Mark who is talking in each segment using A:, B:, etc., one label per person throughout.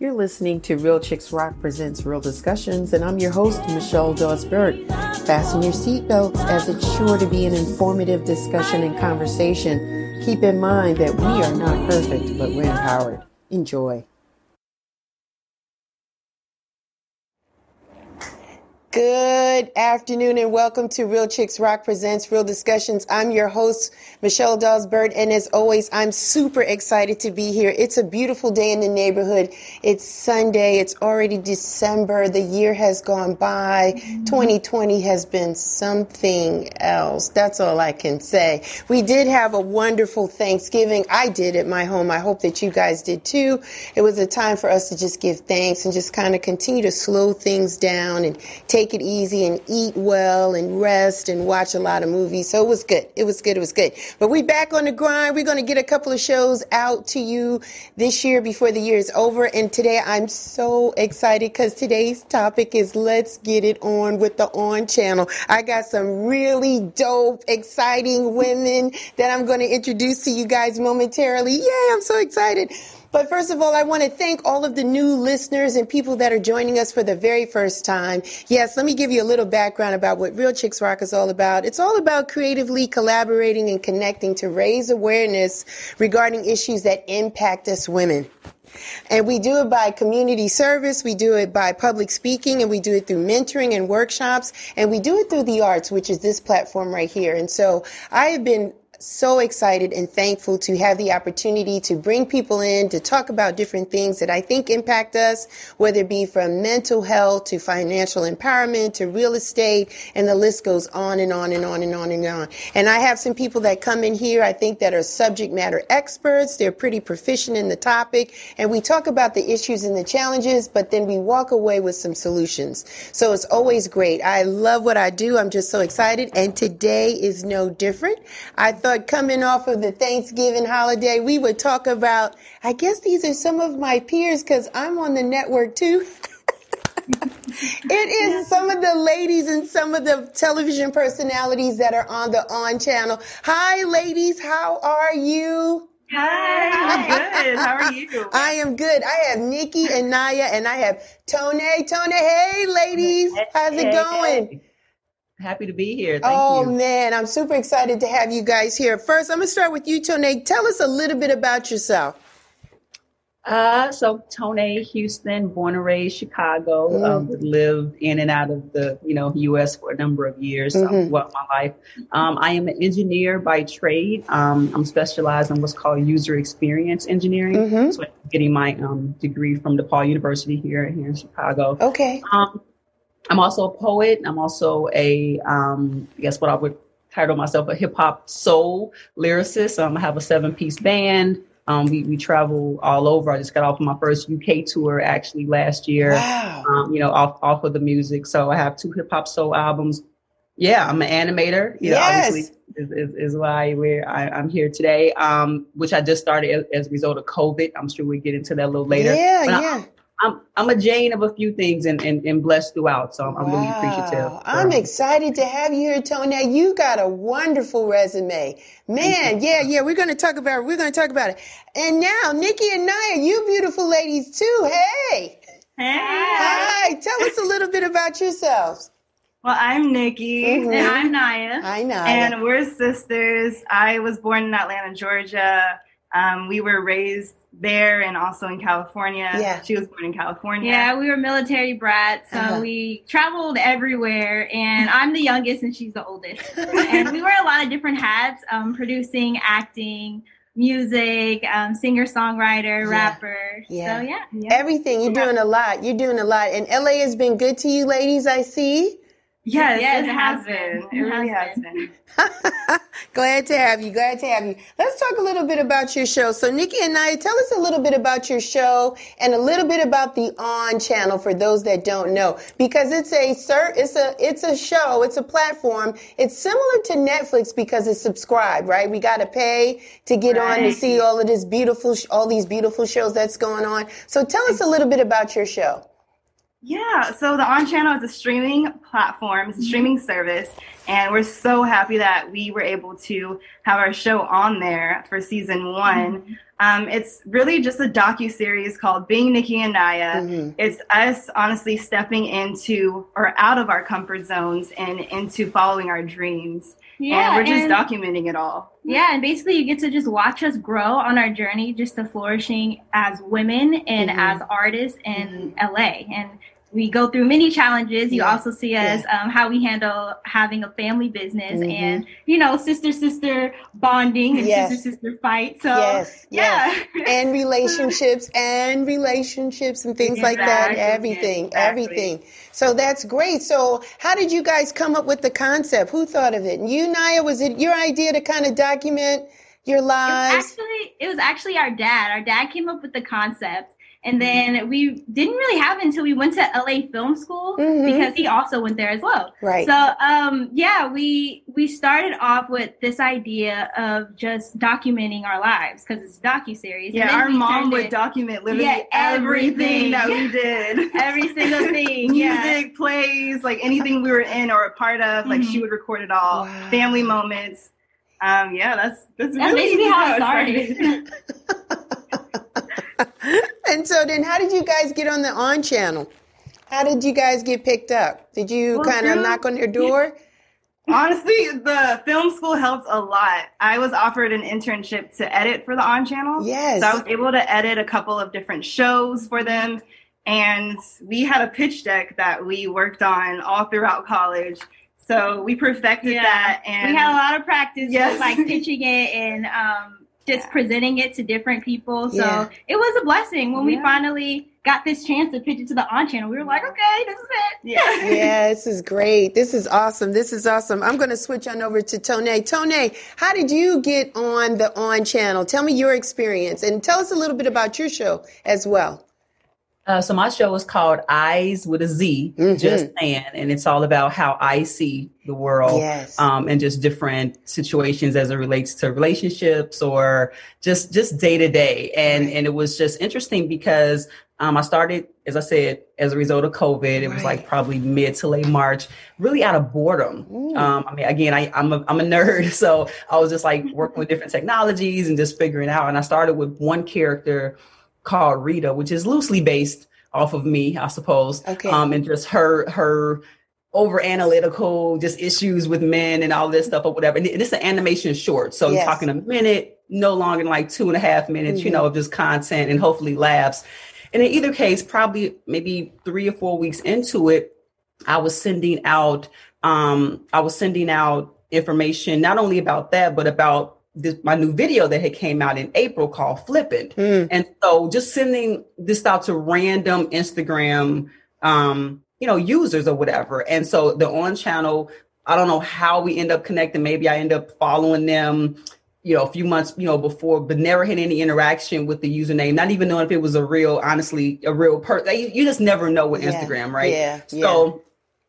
A: You're listening to Real Chicks Rock Presents Real Discussions, and I'm your host, Michelle Bird. Fasten your seatbelts as it's sure to be an informative discussion and conversation. Keep in mind that we are not perfect, but we're empowered. Enjoy. Good afternoon and welcome to Real Chicks Rock Presents Real Discussions. I'm your host, Michelle Dawes-Bird, and as always, I'm super excited to be here. It's a beautiful day in the neighborhood. It's Sunday. It's already December. The year has gone by. 2020 has been something else. That's all I can say. We did have a wonderful Thanksgiving. I did at my home. I hope that you guys did too. It was a time for us to just give thanks and just kind of continue to slow things down and take take it easy and eat well and rest and watch a lot of movies. So it was good. It was good. It was good. But we back on the grind. We're going to get a couple of shows out to you this year before the year is over. And today I'm so excited because today's topic is let's get it on with the on channel. I got some really dope, exciting women that I'm going to introduce to you guys momentarily. Yay. I'm so excited. But first of all, I want to thank all of the new listeners and people that are joining us for the very first time. Yes, let me give you a little background about what Real Chicks Rock is all about. It's all about creatively collaborating and connecting to raise awareness regarding issues that impact us women. And we do it by community service, we do it by public speaking, and we do it through mentoring and workshops, and we do it through the arts, which is this platform right here. And so I have been so excited and thankful to have the opportunity to bring people in to talk about different things that I think impact us, whether it be from mental health to financial empowerment to real estate, and the list goes on and on and on and on and on. And I have some people that come in here, I think, that are subject matter experts. They're pretty proficient in the topic, and we talk about the issues and the challenges, but then we walk away with some solutions. So it's always great. I love what I do. I'm just so excited, and today is no different. I thought coming off of the Thanksgiving holiday, we would talk about, I guess these are some of my peers because I'm on the network too. it is some of the ladies and some of the television personalities that are on the On channel. Hi, ladies. How are you?
B: Hi, I'm good. How are you?
A: I am good. I have Nikki and Niyah, and I have Tone. Tone, hey, ladies. How's it going?
B: Happy to be here.
A: Thank oh, you. man, I'm super excited to have you guys here. First, I'm going to start with you, Tone. Tell us a little bit about yourself.
B: Uh, so Tone Houston, born and raised Chicago, mm. um, lived in and out of the you know U.S. for a number of years um, mm-hmm. um, throughout my life. Um, I am an engineer by trade. Um, I'm specialized in what's called user experience engineering. Mm-hmm. So I'm getting my um, degree from DePaul University here here in Chicago.
A: Okay.
B: I'm also a poet. I'm also a, um, I guess what I would title myself a hip hop soul lyricist. Um, I have a seven piece band. Um, we, we travel all over. I just got off of my first UK tour actually last year.
A: Wow.
B: Um, you know, off, off of the music. So I have two hip hop soul albums. Yeah, I'm an animator. You know,
A: yes.
B: obviously is, is, is why we're, I, am here today. Um, which I just started as, as, a result of COVID. I'm sure we get into that a little later.
A: Yeah, but yeah.
B: I'm I'm a Jane of a few things and, and, and blessed throughout. So I'm, I'm wow. really appreciative.
A: I'm excited to have you here, Tony. You got a wonderful resume. Man, yeah, yeah, we're gonna talk about it. We're gonna talk about it. And now, Nikki and Niyah, you beautiful ladies too. Hey.
C: Hey.
A: Hi. Tell us a little bit about yourselves.
C: Well, I'm Nikki.
D: Mm-hmm. And I'm Niyah.
A: Hi, Niyah.
C: And we're sisters. I was born in Atlanta, Georgia. Um, we were raised there and also in California.
A: Yeah.
C: She was born in California.
D: Yeah, we were military brats, so uh-huh. we traveled everywhere. And I'm the youngest and she's the oldest. and we wear a lot of different hats, um, producing, acting, music, um, singer songwriter, yeah. rapper.
A: Yeah.
D: So yeah,
A: yeah. Everything. You're doing a lot. You're doing a lot. And LA has been good to you ladies, I see.
C: Yes, yes it, it has been. been. It, really has been.
A: Glad to have you. Glad to have you. Let's talk a little bit about your show. So, Nikki and I, tell us a little bit about your show and a little bit about the On channel for those that don't know, because it's a it's a it's a show. It's a platform. It's similar to Netflix because it's subscribed, right? We got to pay to get right. on to see all of this beautiful, all these beautiful shows that's going on. So, tell us a little bit about your show.
C: Yeah, so the On Channel is a streaming platform, it's a streaming service, and we're so happy that we were able to have our show on there for season one. Um, it's really just a docu series called Being Nikki and Niyah. Mm-hmm. It's us honestly stepping into or out of our comfort zones and into following our dreams. Yeah, and we're just and, documenting it all.
D: Yeah, and basically you get to just watch us grow on our journey just to flourishing as women and mm-hmm. as artists in mm-hmm. LA. And we go through many challenges. You yeah. also see us yeah. um, how we handle having a family business mm-hmm. and you know sister sister bonding and yes. sister sister fight. So yes, yeah,
A: yes. and relationships and relationships and things exactly. like that. Everything, exactly. everything. So that's great. So how did you guys come up with the concept? Who thought of it? And you, Niyah, was it your idea to kind of document? Your lives.
D: It actually, it was actually our dad. Our dad came up with the concept and then we didn't really have it until we went to LA Film School mm-hmm. because he also went there as well.
A: Right.
D: So um, yeah, we we started off with this idea of just documenting our lives because it's a docu series.
C: Yeah, our mom would it, document literally yeah, everything, everything, that we did.
D: Every single thing.
C: Music, yeah. plays, like anything we were in or a part of, like mm-hmm. she would record it all. Wow. Family moments. Um, yeah, that's that's, that's really basically how it started.
A: and so then how did you guys get on the on channel? How did you guys get picked up? Did you well, kind of knock on their door?
C: Honestly, the film school helped a lot. I was offered an internship to edit for the on channel.
A: Yes.
C: So I was able to edit a couple of different shows for them. And we had a pitch deck that we worked on all throughout college. So we perfected yeah. that and
D: we had a lot of practice yes. like pitching it and um, just presenting it to different people. So yeah. it was a blessing when yeah. we finally got this chance to pitch it to the on channel. We were like, okay, this is it.
A: Yeah. yeah, this is great. This is awesome. This is awesome. I'm going to switch on over to Tone. Tone, how did you get on the on channel? Tell me your experience and tell us a little bit about your show as well.
B: Uh, so my show is called Eyes with a Z, mm-hmm. just saying, and it's all about how I see the world, yes. um, and just different situations as it relates to relationships or just just day to day. And right. and it was just interesting because um, I started, as I said, as a result of COVID. It right. was like probably mid to late March, really out of boredom. Um, I mean, again, I, I'm a I'm a nerd, so I was just like working with different technologies and just figuring out. And I started with one character called Rita, which is loosely based off of me, I suppose.
A: Okay.
B: Um, and just her her over analytical, just issues with men and all this stuff or whatever. And it's an animation short, so yes. talking a minute, no longer than like two and a half minutes, mm-hmm. you know, of just content and hopefully laughs. And in either case, probably maybe three or four weeks into it, I was sending out um, I was sending out information not only about that, but about this, my new video that had came out in April called Flippant. Mm. And so just sending this out to random Instagram, um, you know, users or whatever. And so the on channel, I don't know how we end up connecting. Maybe I end up following them, you know, a few months, you know, before, but never had any interaction with the username, not even knowing if it was a real, honestly, a real person. You just never know with yeah. Instagram, right?
A: Yeah.
B: So yeah.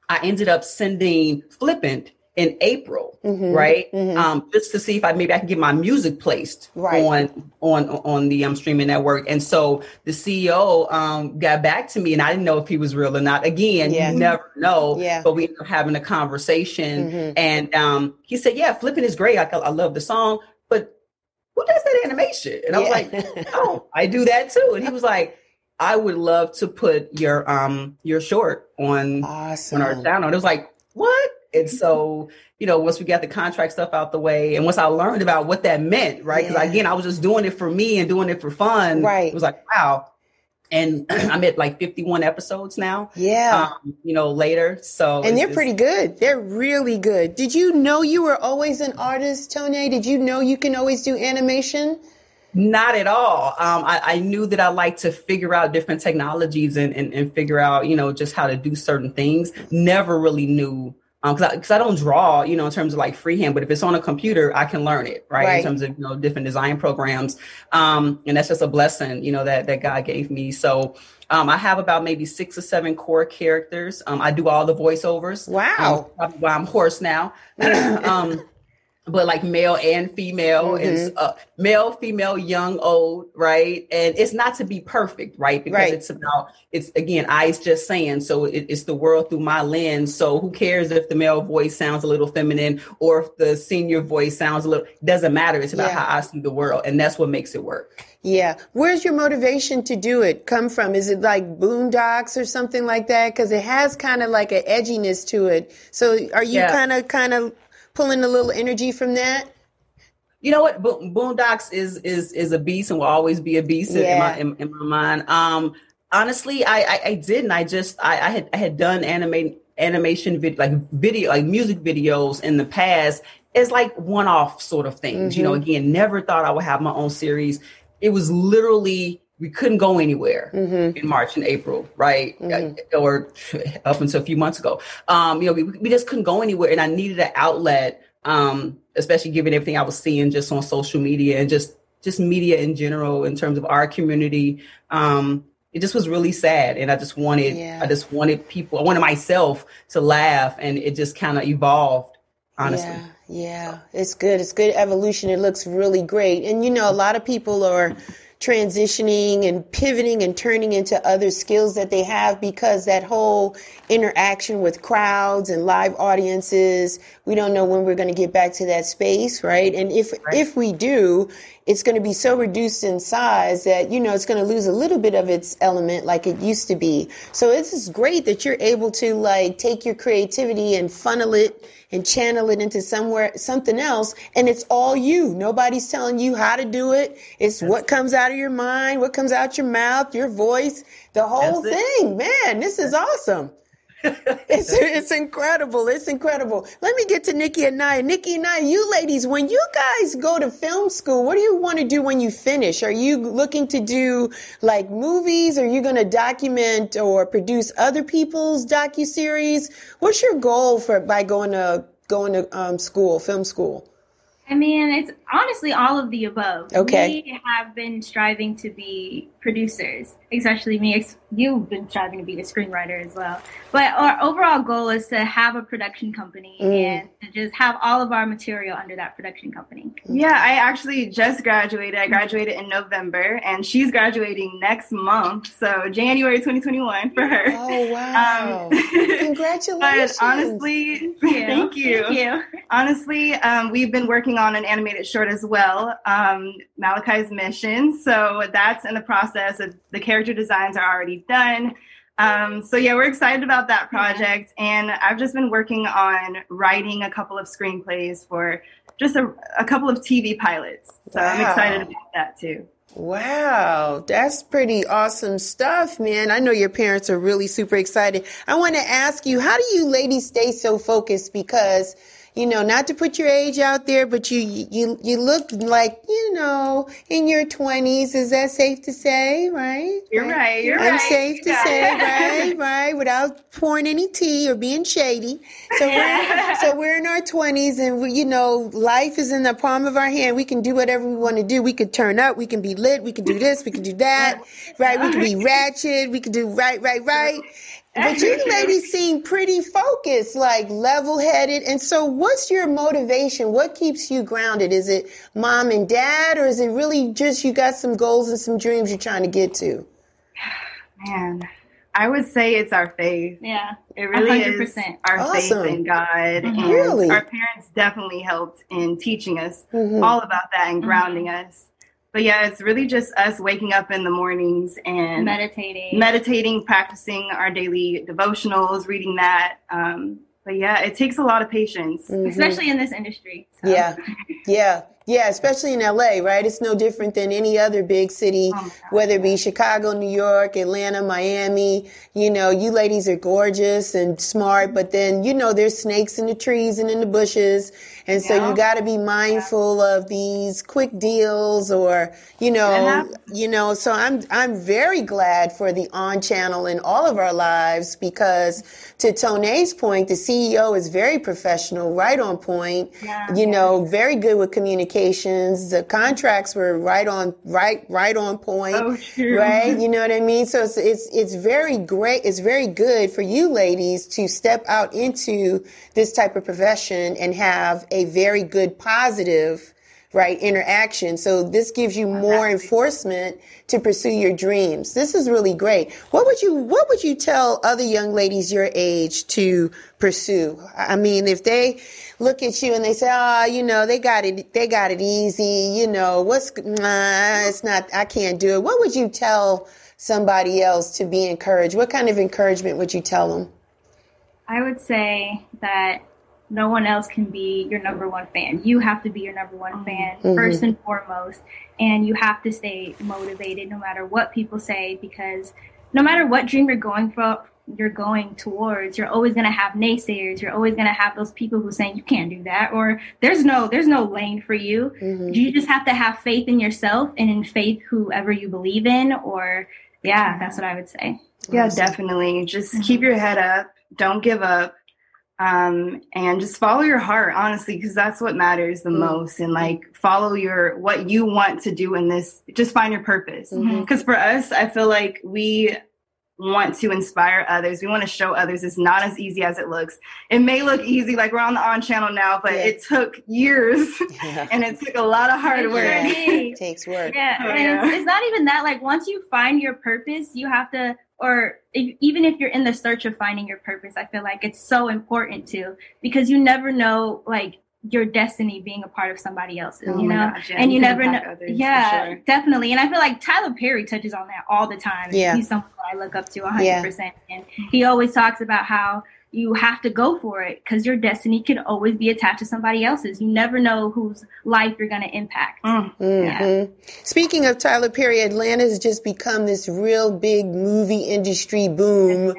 B: I ended up sending Flippant in April, mm-hmm, right? Mm-hmm. Um, just to see if I maybe I can get my music placed right. on on on the um, streaming network. And so the CEO um, got back to me, and I didn't know if he was real or not. Again, yeah. you never know.
A: Yeah.
B: But we ended up having a conversation, mm-hmm. and um, he said, "Yeah, Flippant is great. I, I love the song, but who does that animation?" And I was yeah. like, "Oh, I do that too." And he was like. I would love to put your um your short on awesome. on our channel. And it was like, what? And so, you know, once we got the contract stuff out the way, and once I learned about what that meant, right? Because yeah. again, I was just doing it for me and doing it for fun.
A: Right.
B: It was like, wow. And I'm at like 51 episodes now.
A: Yeah.
B: Um, you know, later. So
A: And they're pretty good. They're really good. Did you know you were always an artist, Tony? Did you know you can always do animation?
B: Not at all. Um, I, I, knew that I like to figure out different technologies and, and, and, figure out, you know, just how to do certain things. Never really knew because um, I, cause I don't draw, you know, in terms of like freehand, but if it's on a computer, I can learn it, right? right. In terms of, you know, different design programs. Um, and that's just a blessing, you know, that, that God gave me. So, um, I have about maybe six or seven core characters. Um, I do all the voiceovers.
A: Wow.
B: Um, why I'm hoarse now. but like male and female mm-hmm. and uh, male, female, young, old, right? And it's not to be perfect, right? Because right. it's about it's again, I's just saying. So it, it's the world through my lens. So who cares if the male voice sounds a little feminine or if the senior voice sounds a little? Doesn't matter. It's about yeah. how I see the world, and that's what makes it work.
A: Yeah. Where's your motivation to do it come from? Is it like Boondocks or something like that? Because it has kind of like an edginess to it. So are you kind of kind of pulling a little energy from that?
B: You know what? Bo- Boondocks is is is a beast and will always be a beast yeah. in, my, in, in, my mind. Um, honestly, I, I, I didn't. I just I, I had I had done animate animation vid- like video like music videos in the past as like one off sort of things. Mm-hmm. You know, mm-hmm. again, never thought I would have my own series. It was literally we couldn't go anywhere mm-hmm. in March and April, right? Mm-hmm. Or up until a few months ago. Um, you know, we, we just couldn't go anywhere and I needed an outlet, um, especially given everything I was seeing just on social media and just, just media in general in terms of our community. Um, it just was really sad. And I just wanted, yeah. I just wanted people, I wanted myself to laugh and it just kind of evolved, honestly.
A: Yeah. Yeah, it's good. It's good evolution. It looks really great. And you know, a lot of people are transitioning and pivoting and turning into other skills that they have because that whole interaction with crowds and live audiences we don't know when we're going to get back to that space right? And if right. if we do it's going to be so reduced in size that you know it's going to lose a little bit of its element like it used to be. So this is great that you're able to like take your creativity and funnel it and channel it into somewhere something else and it's all you. Nobody's telling you how to do it. It's That's what comes out of your mind what comes out your mouth your voice the whole thing. Man this is awesome it's it's incredible. It's incredible. Let me get to Nikki and Niyah. Nikki and Niyah, you ladies, when you guys go to film school, what do you want to do when you finish? Are you looking to do like movies? Are you going to document or produce other people's docu series? What's your goal for by going to going to um, school, film school?
D: I mean, it's honestly all of the above.
A: Okay.
D: We have been striving to be producers, especially me. You've been striving to be a screenwriter as well. But our overall goal is to have a production company mm. and to just have all of our material under that production company.
C: Yeah, I actually just graduated. I graduated in November, and she's graduating next month. So January 2021 for her.
A: Oh, wow. Um, Congratulations.
C: but honestly, thank you.
D: Thank you. Thank you.
C: Honestly, um, we've been working working on an animated short as well, um, Malachi's Mission. So that's in the process. Of, the character designs are already done. Um, so yeah, we're excited about that project, and I've just been working on writing a couple of screenplays for just a, a couple of TV pilots. So wow. I'm excited about that too.
A: Wow, that's pretty awesome stuff, man. I know your parents are really super excited. I want to ask you, how do you ladies stay so focused? Because you know, not to put your age out there, but you you you look like you know in your twenties. Is that safe to say? Right?
C: You're right. right you're
A: I'm
C: right.
A: safe to say, right? Right? Without pouring any tea or being shady. So we're so we're in our twenties, and we, you know, life is in the palm of our hand. We can do whatever we want to do. We could turn up. We can be lit. We can do this. We can do that. Right? We can be ratchet. We can do right, right, right. But you ladies seem pretty focused, like level headed. And so, what's your motivation? What keeps you grounded? Is it mom and dad, or is it really just you got some goals and some dreams you're trying to get to?
C: Man, I would say it's our faith.
D: Yeah,
C: it really 100%. is our awesome. faith in God. Mm-hmm. And really? our parents definitely helped in teaching us mm-hmm. all about that and grounding mm-hmm. us but yeah, it's really just us waking up in the mornings and
D: meditating,
C: meditating, practicing our daily devotionals, reading that. Um, but yeah, it takes a lot of patience,
D: mm-hmm. especially in this industry.
A: So. Yeah, yeah. Yeah, especially in LA, right? It's no different than any other big city, oh whether it be Chicago, New York, Atlanta, Miami. You know, you ladies are gorgeous and smart, but then, you know, there's snakes in the trees and in the bushes. And so yeah. you got to be mindful yeah. of these quick deals or, you know, uh-huh. you know, so I'm, I'm very glad for the on channel in all of our lives because to Tone's point, the CEO is very professional, right on point, yeah. you know, very good with communication The contracts were right on, right, right on point.
C: Oh.
A: Right. You know what I mean? So it's, it's, it's very great. It's very good for you ladies to step out into this type of profession and have a very good positive right interaction so this gives you more enforcement to pursue your dreams this is really great what would you what would you tell other young ladies your age to pursue i mean if they look at you and they say oh you know they got it they got it easy you know what's nah, it's not i can't do it what would you tell somebody else to be encouraged what kind of encouragement would you tell them
D: i would say that no one else can be your number one fan. You have to be your number one fan mm-hmm. first and foremost. And you have to stay motivated no matter what people say because no matter what dream you're going for, you're going towards, you're always going to have naysayers. You're always going to have those people who saying you can't do that or there's no there's no lane for you. Mm-hmm. You just have to have faith in yourself and in faith whoever you believe in or yeah, that's what I would say.
C: Yeah, definitely. Just mm-hmm. keep your head up. Don't give up um, and just follow your heart honestly because that's what matters the mm-hmm. most and like follow your what you want to do in this just find your purpose because mm-hmm. for us i feel like we want to inspire others we want to show others it's not as easy as it looks it may look easy like we're on the on channel now but yeah. it took years yeah. and it took a lot of hard work
A: yeah. it takes work
D: yeah, oh, and it's, it's not even that like once you find your purpose you have to or if, even if you're in the search of finding your purpose, I feel like it's so important too because you never know like your destiny being a part of somebody else's, oh you know, gosh, yeah. and you, you never know. Yeah, sure. definitely. And I feel like Tyler Perry touches on that all the time. Yeah, he's someone I look up to 100, yeah. percent and he always talks about how you have to go for it because your destiny can always be attached to somebody else's. You never know whose life you're going to impact.
A: Mm-hmm. Yeah. Speaking of Tyler Perry, Atlanta has just become this real big movie industry boom.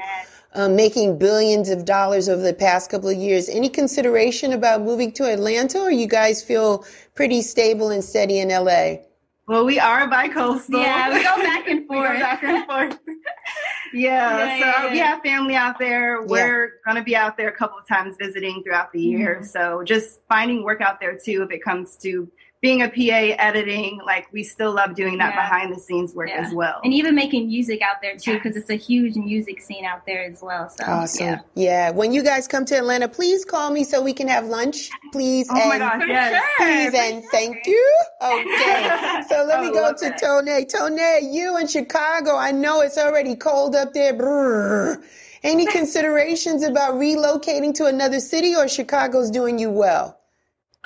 A: Um, making billions of dollars over the past couple of years. Any consideration about moving to Atlanta, or you guys feel pretty stable and steady in LA?
C: Well, we are bi-coastal.
D: Yeah, we go back and forth.
C: back and forth yeah, yeah, so yeah, we have family out there. We're gonna be out there a couple of times visiting throughout the year. Mm-hmm. So just finding work out there too if it comes to being a PA editing, like we still love doing that yeah. behind the scenes work yeah. as well.
D: And even making music out there too, because yes. it's a huge music scene out there as well. So
A: awesome. Yeah. yeah. When you guys come to Atlanta, please call me so we can have lunch, please.
C: Oh and my gosh, yes.
A: Please and thank you. Okay. So let me oh, go to Tone. Tone, you in Chicago. I know it's already cold up there. Brrr. Any considerations about relocating to another city or Chicago's doing you well?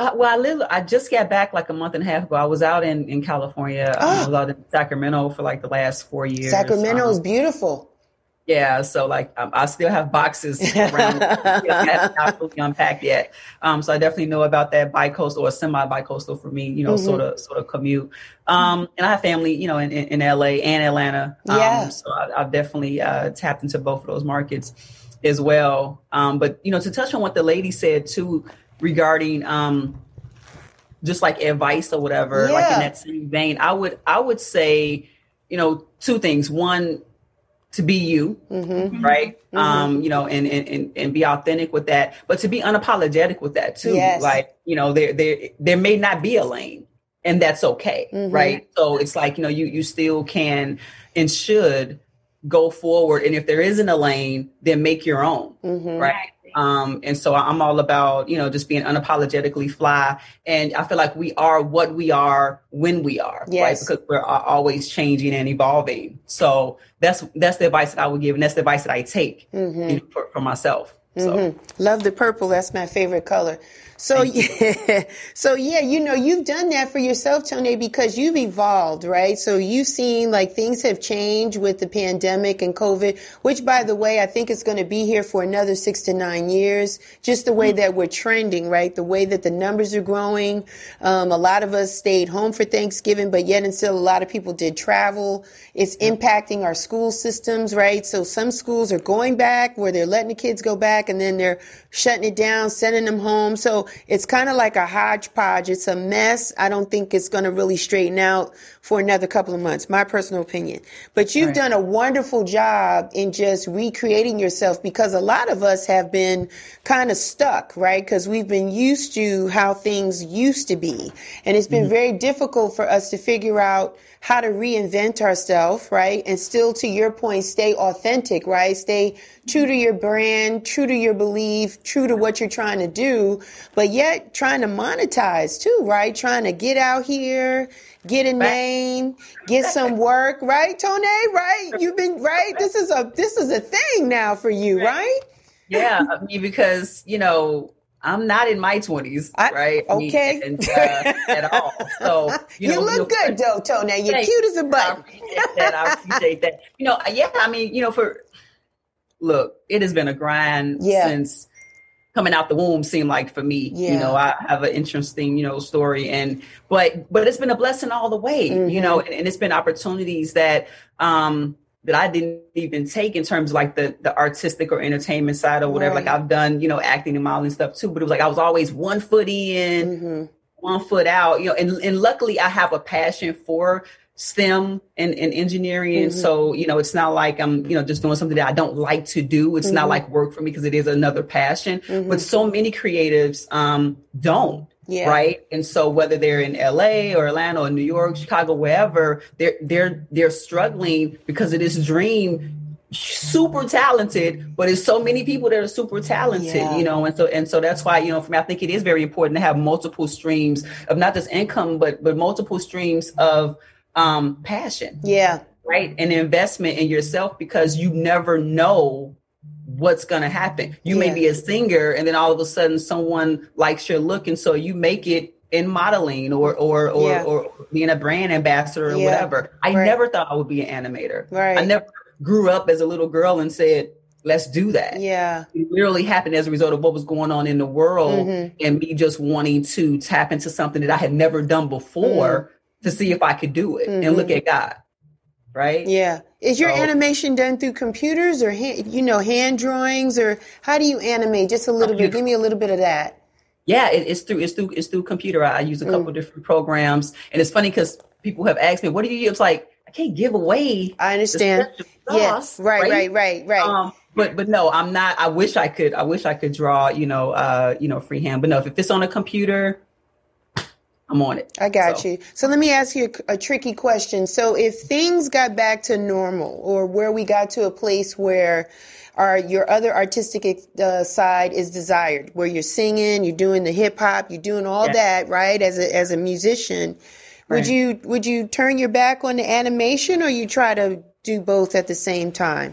B: Uh, well, I live. I just got back like a month and a half ago. I was out in in California. Oh. Um, I was out in Sacramento for like the last four years.
A: Sacramento um, is beautiful.
B: Yeah, so like um, I still have boxes around, not fully unpacked yet. Um, so I definitely know about that bi-coastal or semi-bi-coastal for me. You know, mm-hmm. sort of sort of commute. Um, and I have family, you know, in, in, in LA and Atlanta. Um, yeah. So I, have definitely uh, tapped into both of those markets as well. Um, but you know, to touch on what the lady said too regarding um just like advice or whatever yeah. like in that same vein i would i would say you know two things one to be you mm-hmm. right mm-hmm. um you know and, and and be authentic with that but to be unapologetic with that too yes. like you know there there there may not be a lane and that's okay mm-hmm. right so it's like you know you you still can and should go forward and if there isn't a lane then make your own mm-hmm. right um, and so I'm all about, you know, just being unapologetically fly. And I feel like we are what we are when we are, yes. right? Because we're always changing and evolving. So that's, that's the advice that I would give. And that's the advice that I take mm-hmm. you know, for, for, myself. So.
A: Mm-hmm. Love the purple. That's my favorite color. So yeah, so yeah, you know, you've done that for yourself, Tony, because you've evolved, right? So you've seen like things have changed with the pandemic and COVID, which by the way, I think is going to be here for another six to nine years. Just the way mm-hmm. that we're trending, right? The way that the numbers are growing. Um, a lot of us stayed home for Thanksgiving, but yet and still a lot of people did travel. It's impacting our school systems, right? So some schools are going back where they're letting the kids go back back and then they're shutting it down, sending them home. So it's kind of like a hodgepodge. It's a mess. I don't think it's going to really straighten out for another couple of months, my personal opinion. But you've right. done a wonderful job in just recreating yourself because a lot of us have been kind of stuck, right? Because we've been used to how things used to be. And it's been mm-hmm. very difficult for us to figure out how to reinvent ourselves, right? And still, to your point, stay authentic, right? Stay true to your brand, true to your belief, true to what you're trying to do, but yet trying to monetize too, right? Trying to get out here, get a name, get some work, right, Tone? Right? You've been right. This is a this is a thing now for you, right?
B: Yeah, I mean, because you know I'm not in my 20s, right?
A: Okay.
B: and, uh, at all. So,
A: you, know, you look good, though, Tony. You're thanks. cute as a button.
B: I appreciate that. I appreciate that. You know, yeah, I mean, you know, for, look, it has been a grind yeah. since coming out the womb seemed like for me yeah. you know i have an interesting you know story and but but it's been a blessing all the way mm-hmm. you know and, and, it's been opportunities that um that I didn't even take in terms of like the the artistic or entertainment side or whatever. Right. Like I've done, you know, acting and modeling stuff too, but it was like I was always one foot in, mm-hmm. one foot out, you know, and, and luckily I have a passion for STEM and, and engineering. Mm-hmm. So, you know, it's not like I'm, you know, just doing something that I don't like to do. It's mm-hmm. not like work for me because it is another passion. Mm-hmm. But so many creatives um, don't. Yeah. Right. And so whether they're in LA or Atlanta or New York, Chicago, wherever, they're they're they're struggling because of this dream super talented, but it's so many people that are super talented, yeah. you know, and so and so that's why you know for me, I think it is very important to have multiple streams of not just income, but but multiple streams of um passion.
A: Yeah,
B: right, and investment in yourself because you never know what's going to happen. You yeah. may be a singer and then all of a sudden someone likes your look and so you make it in modeling or or or, yeah. or being a brand ambassador or yeah. whatever. I right. never thought I would be an animator.
A: Right.
B: I never grew up as a little girl and said, let's do that.
A: Yeah.
B: It literally happened as a result of what was going on in the world mm-hmm. and me just wanting to tap into something that I had never done before mm-hmm. to see if I could do it. Mm-hmm. And look mm-hmm. at God right?
A: Yeah. Is your so, animation done through computers or hand, you know hand drawings or how do you animate? Just a little computer. bit. Give me a little bit of that.
B: Yeah, it, it's through it's through it's through computer. I use a couple mm. different programs, and it's funny because people have asked me, "What do you use?" It's like I can't give away.
A: I understand. Yes, right, right, right, right, right. Um,
B: but but no, I'm not. I wish I could. I wish I could draw. You know, uh, you know, freehand. But no, if it's on a computer, I'm on it.
A: I got so. you. So let me ask you a, a, tricky question. So if things got back to normal or where we got to a place where our, your other artistic uh, side is desired, where you're singing, you're doing the hip hop, you're doing all yeah. that, right? As a, as a musician, right. would you, would you turn your back on the animation or you try to do both at the same time?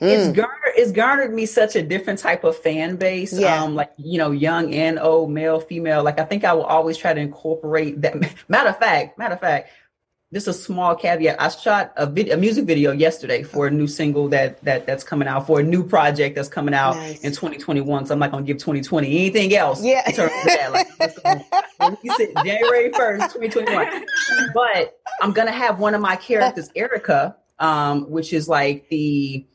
B: It's mm. garnered it's garnered me such a different type of fan base. Yeah. Um, like you know, young and old, male, female. Like I think I will always try to incorporate that. Matter of fact, matter of fact, just a small caveat. I shot a video, a music video yesterday for a new single that that that's coming out for a new project that's coming out nice. in 2021. So I'm not gonna give 2020 anything else.
A: Yeah.
B: In terms of that. Like, you said January 1st, 2021. But I'm gonna have one of my characters, Erica, um, which is like the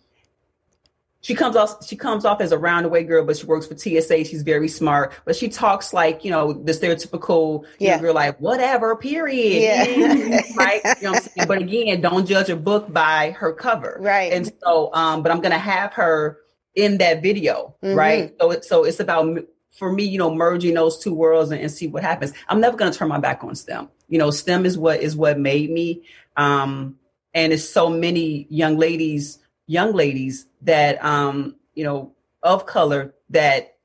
B: she comes off she comes off as a roundaway girl, but she works for TSA. She's very smart, but she talks like you know the stereotypical yeah. girl, like whatever. Period. Yeah. right. You know but again, don't judge a book by her cover.
A: Right.
B: And so, um, but I'm gonna have her in that video, mm-hmm. right? So it's so it's about for me, you know, merging those two worlds and, and see what happens. I'm never gonna turn my back on STEM. You know, STEM is what is what made me. Um, and it's so many young ladies young ladies that um, you know of color that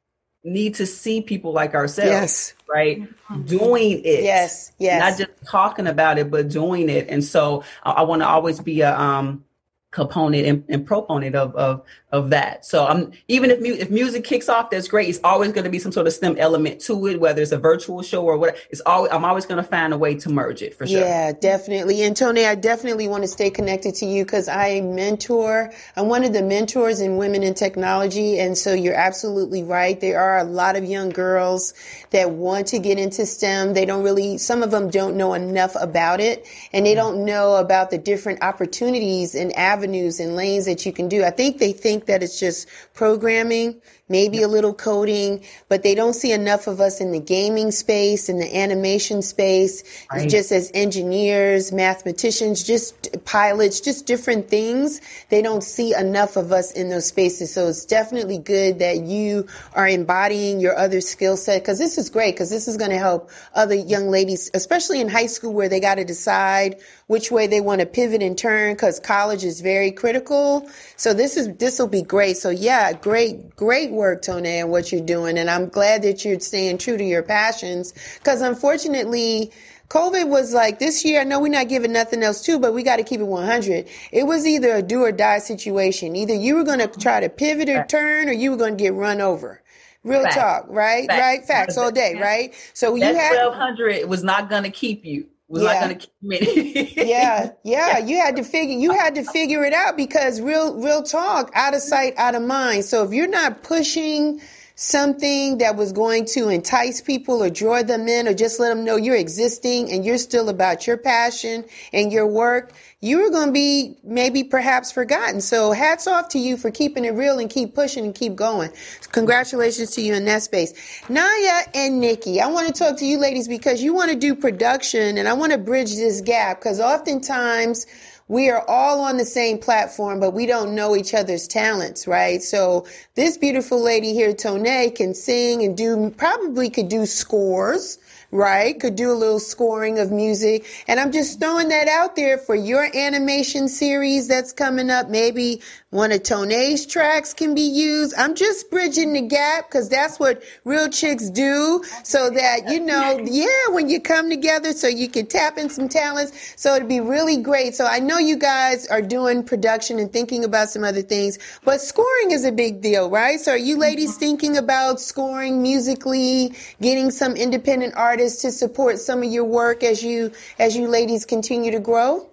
B: need to see people like ourselves,
A: yes.
B: right? Doing it,
A: yes, yes,
B: not just talking about it, but doing it. And so I, I want to always be a um, component and, and, proponent of, of of that. So I'm even if mu- if music kicks off, that's great. It's always going to be some sort of STEM element to it, whether it's a virtual show or what. It's always I'm always going to find a way to merge it for sure.
A: Yeah, definitely. And Tony, I definitely want to stay connected to you because I mentor. I'm one of the mentors in women in technology, and so you're absolutely right. There are a lot of young girls that want to get into STEM. They don't really. Some of them don't know enough about it, and they mm-hmm. don't know about the different opportunities and avenues avenues and lanes that you can do. I think they think that it's just programming, maybe a little coding, but they don't see enough of us in the gaming space, in the animation space, right. just as engineers, mathematicians, just pilots, just different things. They don't see enough of us in those spaces. So it's definitely good that you are embodying your other skill set because this is great because this is going to help other young ladies, especially in high school where they got to decide which way they want to pivot and turn because college is very critical. So this is, this will be great. So yeah, great, great work, Tone, and what you're doing. And I'm glad that you're staying true to your passions because unfortunately, COVID was like this year. I know we're not giving nothing else too, but we got to keep it 100. It was either a do or die situation. Either you were going to try to pivot or turn, or you were going to get run over. Real Facts. talk, right? Facts. Right? Facts all day, right?
B: So you had 1200 was not going to keep you. Was yeah. going to me.
A: yeah, yeah. You had to figure. You had to figure it out because real, real talk. Out of sight, out of mind. So if you're not pushing something that was going to entice people or draw them in or just let them know you're existing and you're still about your passion and your work, you are going to be maybe perhaps forgotten. So hats off to you for keeping it real and keep pushing and keep going. Congratulations to you in that space. Niyah and Nikki, I want to talk to you ladies because you want to do production and I want to bridge this gap because oftentimes we are all on the same platform, but we don't know each other's talents, right? So this beautiful lady here, Tone, can sing and do, probably could do scores right? Could do a little scoring of music. And I'm just throwing that out there for your animation series that's coming up. Maybe one of Tone's tracks can be used. I'm just bridging the gap because that's what real chicks do. So that, you know, yeah, when you come together so you can tap in some talents. So it'd be really great. So I know you guys are doing production and thinking about some other things, but scoring is a big deal, right? So are you ladies mm-hmm. thinking about scoring musically, getting some independent artists to support some of your work as you, as you ladies continue to grow?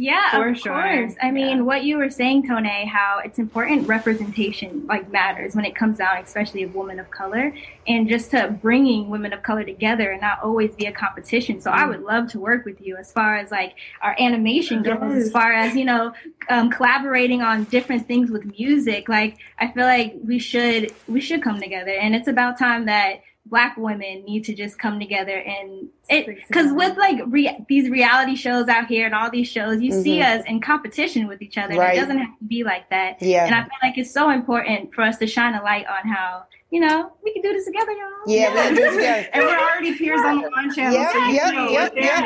D: Yeah, For of sure. course. I mean, what you were saying, Tone, how it's important representation like matters when it comes down, especially of women of color, and just to bringing women of color together and not always be a competition. So mm. I would love to work with you as far as like our animation goes, yes. as far as you know, um, collaborating on different things with music. Like I feel like we should we should come together, and it's about time that black women need to just come together and it because with like re- these reality shows out here and all these shows you mm-hmm. see us in competition with each other right. it doesn't have to be like that yeah and i feel like it's so important for us to shine a light on how you know, we can do this together, y'all.
A: Yeah, we can do this together.
C: and we're already peers on the On channel. Yep, so yep, know,
A: yep, yep.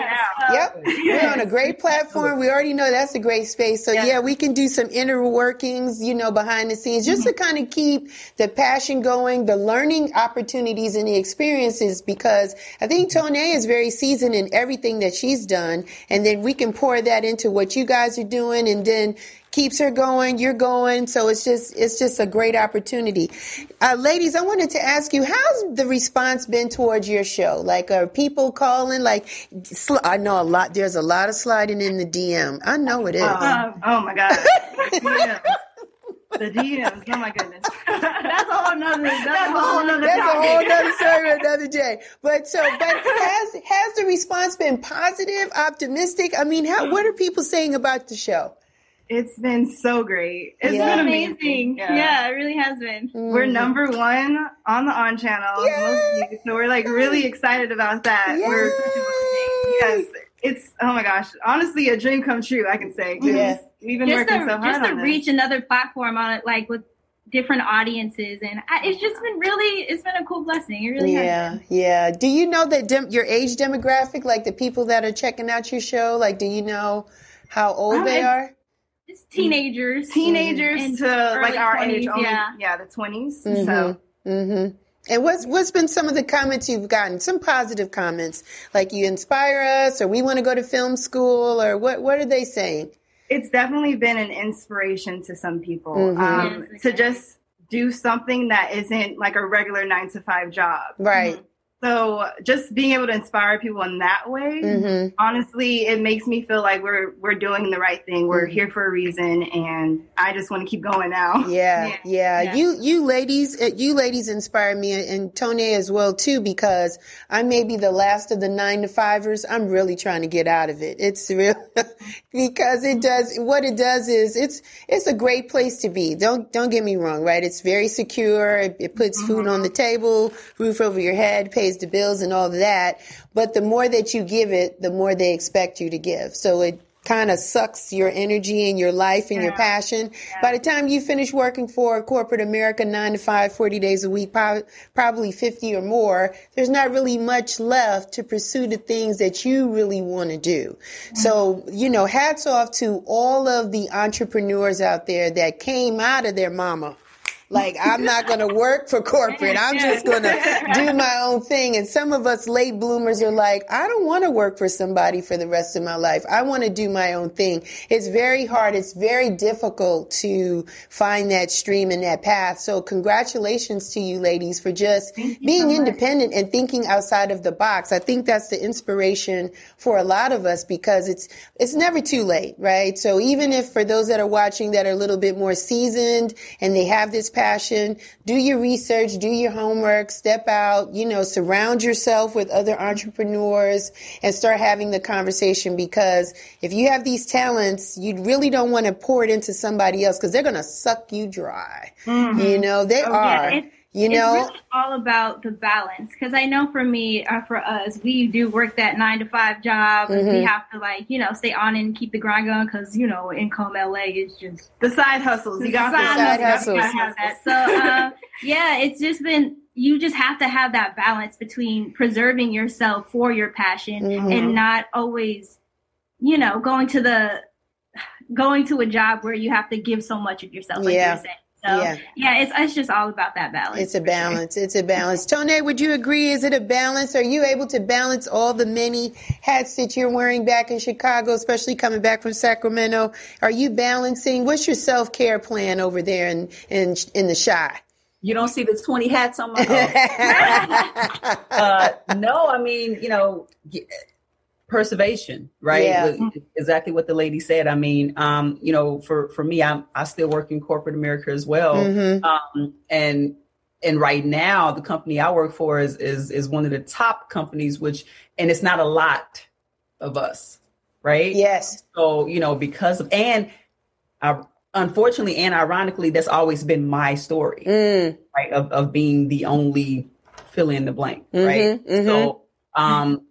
A: yep. We're on a great platform. We already know that's a great space. So yeah, yeah we can do some inner workings, you know, behind the scenes, just mm-hmm. to kind of keep the passion going, the learning opportunities and the experiences, because I think Tone is very seasoned in everything that she's done. And then we can pour that into what you guys are doing and then keeps her going. You're going. So it's just, it's just a great opportunity. Uh, ladies, I wanted to ask you, how's the response been towards your show? Like, are people calling? Like, sl- I know a lot, there's a lot of sliding in the DM. I know it is.
C: Uh, oh my God. The DMs, oh my goodness. that's a whole nother. That's, that's a whole nother. That's
A: topic. a whole nother story, another day. But so, but has has the response been positive, optimistic? I mean, how, what are people saying about the show?
C: It's been so great.
D: It's yeah. been amazing. Yeah. yeah. it really has been.
C: Mm. We're number one on the On channel. So we're like really excited about that. Yes, it's oh my gosh, honestly a dream come true. I can say. Yeah. We've been just working to, so hard
D: just to reach another platform on it, like with different audiences and I, it's just been really it's been a cool blessing it really has
A: yeah yeah do you know that dem- your age demographic like the people that are checking out your show like do you know how old they are
D: it's teenagers,
C: teenagers and to like our 20s, age, only, yeah, yeah, the 20s mm-hmm. So.
A: Mm-hmm. And what's what's been some of the comments you've gotten? Some positive comments, like you inspire us, or we want to go to film school, or what? What are they saying?
C: It's definitely been an inspiration to some people mm-hmm. um, yes, to just do something that isn't like a regular nine to five job.
A: Right. Mm-hmm
C: so just being able to inspire people in that way, mm-hmm. honestly, it makes me feel like we're we're doing the right thing. We're mm-hmm. here for a reason, and I just want to keep going now.
A: Yeah, yeah, yeah. yeah. You you ladies, uh, you ladies inspire me, and Tony as well too, because I may be the last of the nine to fivers. I'm really trying to get out of it. It's real because it does what it does is it's it's a great place to be. Don't don't get me wrong, right? It's very secure. It, it puts mm-hmm. food on the table, roof over your head, pays pays the bills and all of that. But the more that you give it, the more they expect you to give. So it kind of sucks your energy and your life and yeah. your passion. Yeah. By the time you finish working for corporate America, nine to five, 40 days a week, probably 50 or more, there's not really much left to pursue the things that you really want to do. Mm-hmm. So, you know, hats off to all of the entrepreneurs out there that came out of their mama like, I'm not going to work for corporate. I'm just going to do my own thing. And some of us late bloomers are like, I don't want to work for somebody for the rest of my life. I want to do my own thing. It's very hard. It's very difficult to find that stream and that path. So congratulations to you ladies for just being so independent and thinking outside of the box. I think that's the inspiration for a lot of us because it's, it's never too late, right? So even if for those that are watching that are a little bit more seasoned and they have this passion, do your research, do your homework, step out, you know, surround yourself with other entrepreneurs and start having the conversation because if you have these talents, you really don't want to pour it into somebody else because they're going to suck you dry. Mm-hmm. You know, they oh, are. Yeah, you know,
D: it's really all about the balance. Because I know for me, uh, for us, we do work that nine to five job, mm-hmm. and we have to like you know stay on and keep the grind going. Because you know, income LA is just
C: the side hustles. You got the
D: side, hustles. Have that. So uh, yeah, it's just been you just have to have that balance between preserving yourself for your passion mm-hmm. and not always, you know, going to the going to a job where you have to give so much of yourself. Like yeah. So yeah, yeah it's, it's just all about that balance.
A: It's a balance. Sure. It's a balance. Tone, would you agree? Is it a balance? Are you able to balance all the many hats that you're wearing back in Chicago, especially coming back from Sacramento? Are you balancing? What's your self care plan over there in, in, in the Chi?
B: You don't see the 20 hats on my uh, No, I mean, you know, preservation, right? Yeah. Exactly what the lady said. I mean, um, you know, for for me, I'm I still work in corporate America as well, mm-hmm. um, and and right now the company I work for is is is one of the top companies, which and it's not a lot of us, right?
A: Yes.
B: So you know, because of and I, unfortunately and ironically, that's always been my story, mm. right? Of of being the only fill in the blank, mm-hmm, right? Mm-hmm. So um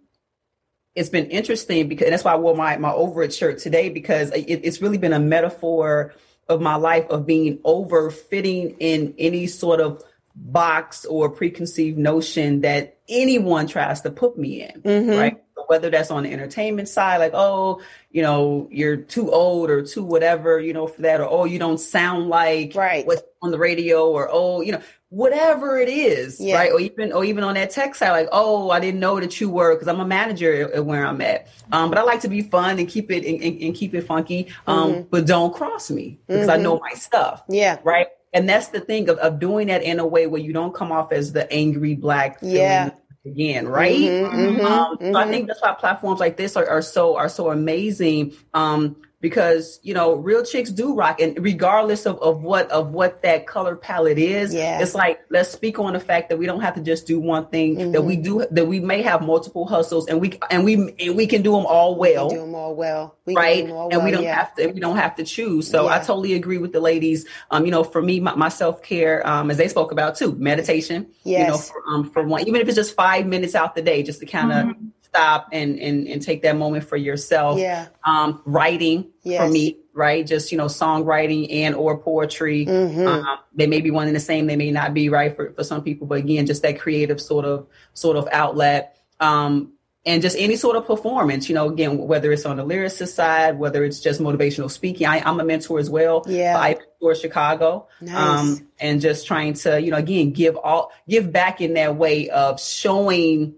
B: it's been interesting because that's why I wore my my overage shirt today because it, it's really been a metaphor of my life of being over fitting in any sort of box or preconceived notion that anyone tries to put me in, mm-hmm. right? Whether that's on the entertainment side, like, oh, you know, you're too old or too whatever, you know, for that, or oh, you don't sound like
A: right.
B: what's on the radio, or oh, you know, whatever it is, yeah. right? Or even or even on that tech side, like, oh, I didn't know that you were because I'm a manager at, where I'm at. Um, but I like to be fun and keep it and, and, and keep it funky. Um, mm-hmm. but don't cross me because mm-hmm. I know my stuff.
A: Yeah.
B: Right. And that's the thing of, of doing that in a way where you don't come off as the angry black
A: yeah
B: again, right? Mm-hmm, mm-hmm, um, mm-hmm. So I mm-hmm. think that's why platforms like this are, are so are so amazing. Um, because you know real chicks do rock and regardless of, of what of what that color palette is
A: yeah.
B: it's like let's speak on the fact that we don't have to just do one thing mm-hmm. that we do that we may have multiple hustles and we and we and we can do them all well
A: do them all well
B: we right all and well, we don't yeah. have to we don't have to choose so yeah. i totally agree with the ladies um you know for me my, my self-care um as they spoke about too meditation
A: yes.
B: you know for, um for one even if it's just five minutes out the day just to kind of mm-hmm stop and, and, and take that moment for yourself.
A: Yeah.
B: Um, writing yes. for me, right? Just, you know, songwriting and or poetry. Mm-hmm. Um, they may be one and the same. They may not be right for, for some people, but again, just that creative sort of, sort of outlet. Um, and just any sort of performance, you know, again, whether it's on the lyricist side, whether it's just motivational speaking. I, am a mentor as well.
A: Yeah. I
B: mentor Chicago.
A: Nice. Um,
B: and just trying to, you know, again, give all, give back in that way of showing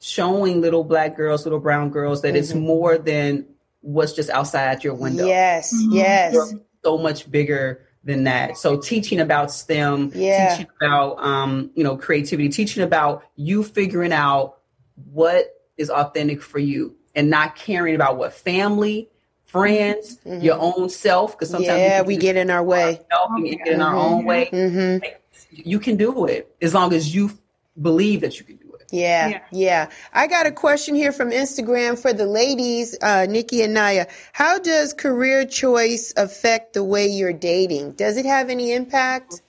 B: showing little black girls, little brown girls that mm-hmm. it's more than what's just outside your window.
A: Yes, mm-hmm. yes.
B: You're so much bigger than that. So teaching about STEM, yeah. teaching about um, you know creativity, teaching about you figuring out what is authentic for you and not caring about what family, friends, mm-hmm. your own self. Because sometimes
A: yeah, we, get in our way.
B: We get in our own way. Mm-hmm. You can do it as long as you believe that you can do it.
A: Yeah, yeah, yeah. I got a question here from Instagram for the ladies, uh, Nikki and Niyah. How does career choice affect the way you're dating? Does it have any impact?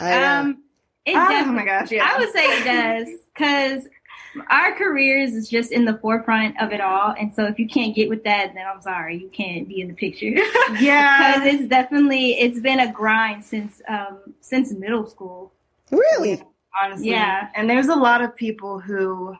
D: um, it oh my gosh, yeah. I would say it does because our careers is just in the forefront of it all. And so if you can't get with that, then I'm sorry, you can't be in the picture.
C: Yeah.
D: Because it's definitely it's been a grind since um since middle school.
A: Really?
C: Honestly. Yeah. And there's a lot of people who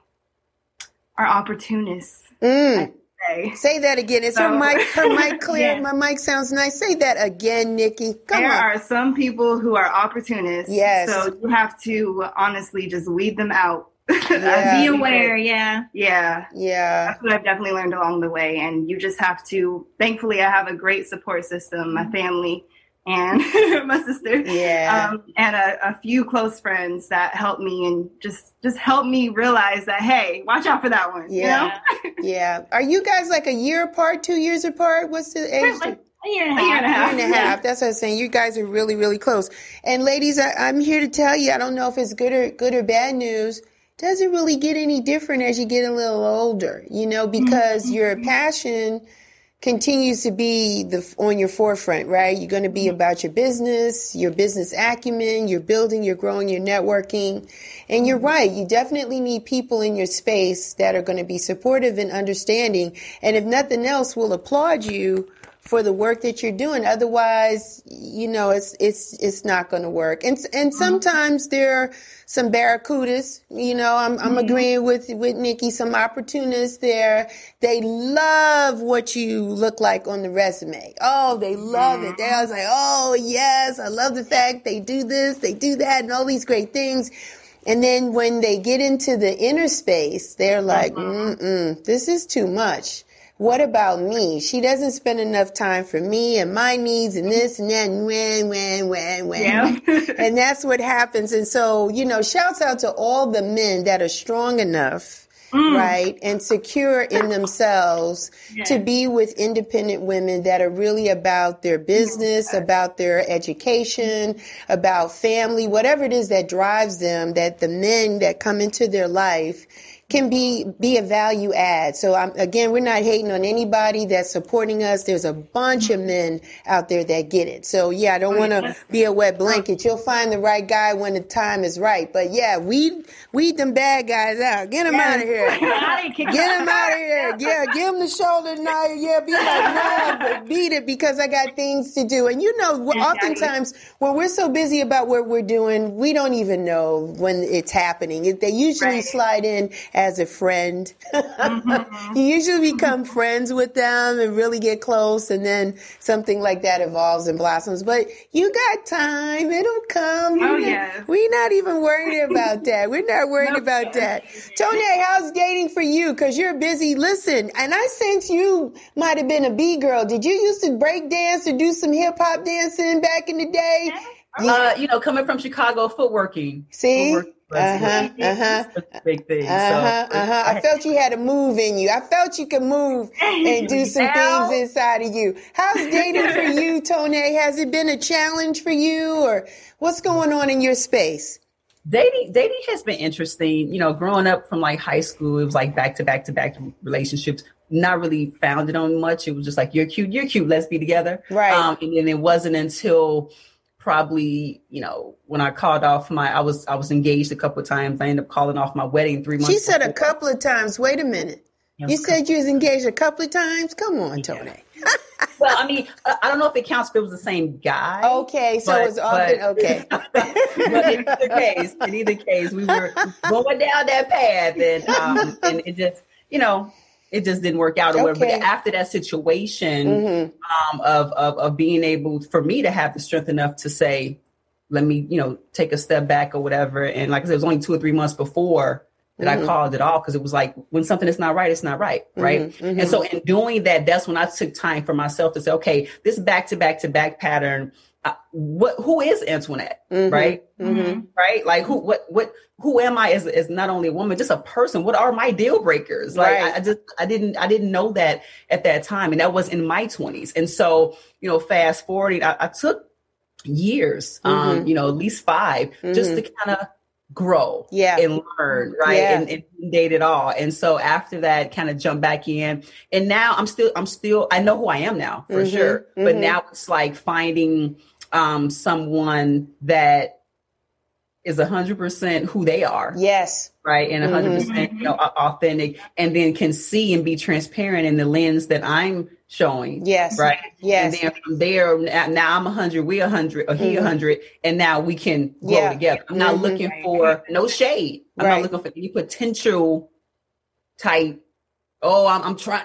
C: are opportunists. Mm.
A: Say. say. that again. Is so, her mic her mic clear? yeah. My mic sounds nice. Say that again, Nikki. Come
C: there
A: on.
C: are some people who are opportunists.
A: Yes.
C: So you have to honestly just weed them out
D: yeah. Be aware, yeah.
C: Yeah.
A: Yeah.
C: That's what I've definitely learned along the way. And you just have to, thankfully, I have a great support system, my family and my sister.
A: Yeah. Um,
C: and a, a, few close friends that helped me and just, just help me realize that, hey, watch out for that one.
A: Yeah. You know? yeah. Are you guys like a year apart, two years apart? What's the age?
D: Like, a year and a half. A year and a
A: half. Year and a half. That's what I was saying. You guys are really, really close. And ladies, I, am here to tell you, I don't know if it's good or good or bad news doesn't really get any different as you get a little older, you know, because mm-hmm. your passion continues to be the on your forefront, right? You're going to be mm-hmm. about your business, your business acumen, you're building, you're growing, you're networking. And you're mm-hmm. right, you definitely need people in your space that are going to be supportive and understanding. And if nothing else, will applaud you for the work that you're doing. Otherwise, you know, it's it's it's not going to work. And and mm-hmm. sometimes there are some barracudas. You know, I'm I'm mm-hmm. agreeing with with Nikki. Some opportunists there. They love what you look like on the resume. Oh, they love it. They mm-hmm. always like, oh yes, I love the fact they do this, they do that, and all these great things. And then when they get into the inner space, they're like, mm-mm, this is too much. What about me? She doesn't spend enough time for me and my needs and this and that and when, when, when, when. Yeah. and that's what happens. And so, you know, shouts out to all the men that are strong enough. Mm. Right. And secure in themselves yeah. to be with independent women that are really about their business, yeah. about their education, about family, whatever it is that drives them, that the men that come into their life can be be a value add. So I'm, again, we're not hating on anybody that's supporting us. There's a bunch of mm-hmm. men out there that get it. So yeah, I don't oh, want to be a wet blanket. You'll find the right guy when the time is right. But yeah, weed weed them bad guys out. Get them yeah. out of here. Get them out of here. Yeah, give them the shoulder now. Yeah, be like, no, beat it because I got things to do. And you know, oftentimes when we're so busy about what we're doing, we don't even know when it's happening. They usually right. slide in as a friend. Mm-hmm. you usually become friends with them and really get close, and then something like that evolves and blossoms. But you got time; it'll come.
C: Oh yeah,
A: we're not even worried about that. We're not worried nope. about that. Tony, how's dating for you? Because you're busy. Listen, and I sense you might have been a B girl. Did you used to break dance or do some hip hop dancing back in the day?
B: Uh, you know, coming from Chicago, footworking.
A: See, footworking uh-huh, uh-huh.
B: big thing.
A: Uh-huh, so, uh-huh. I felt you had a move in you. I felt you could move and do some things inside of you. How's dating for you, Tone? Has it been a challenge for you or what's going on in your space?
B: Dating dating has been interesting. You know, growing up from like high school, it was like back to back to back relationships. Not really founded on much. It was just like you're cute, you're cute, let's be together.
A: Right. Um,
B: and then it wasn't until probably you know when I called off my I was I was engaged a couple of times. I ended up calling off my wedding three months.
A: She said before. a couple of times. Wait a minute. You said you was engaged a couple of times. Come on, Tony.
B: Well, I mean, I don't know if it counts if it was the same guy.
A: Okay, so but, it's often but, okay.
B: but in either case, in either case, we were going down that path, and um, and it just you know it just didn't work out or whatever. But after that situation mm-hmm. um, of, of of being able for me to have the strength enough to say, let me, you know, take a step back or whatever. And like I said, it was only two or three months before that mm-hmm. I called it all because it was like when something is not right, it's not right, mm-hmm. right? Mm-hmm. And so in doing that, that's when I took time for myself to say, okay, this back to back to back pattern. Uh, what who is Antoinette, mm-hmm. right? Mm-hmm. Right? Like who what what who am I as as not only a woman, just a person? What are my deal breakers? Like right. I, I just I didn't I didn't know that at that time, and that was in my twenties. And so you know, fast forwarding, I, I took years, um, you know, at least 5 just to kind of grow
A: yeah.
B: and learn, right? Yeah. And, and date it all. And so after that, kind of jump back in. And now I'm still, I'm still, I know who I am now for mm-hmm. sure. Mm-hmm. But now it's like finding um someone that is a hundred percent who they are.
A: Yes.
B: Right. And hundred percent, you know, authentic and then can see and be transparent in the lens that I'm showing.
A: Yes.
B: Right.
A: Yes.
B: And then from there, now I'm a hundred, we a hundred, or he a mm-hmm. hundred, and now we can grow yeah. together. I'm not mm-hmm. looking for no shade. I'm right. not looking for any potential type. Oh, I'm, I'm trying.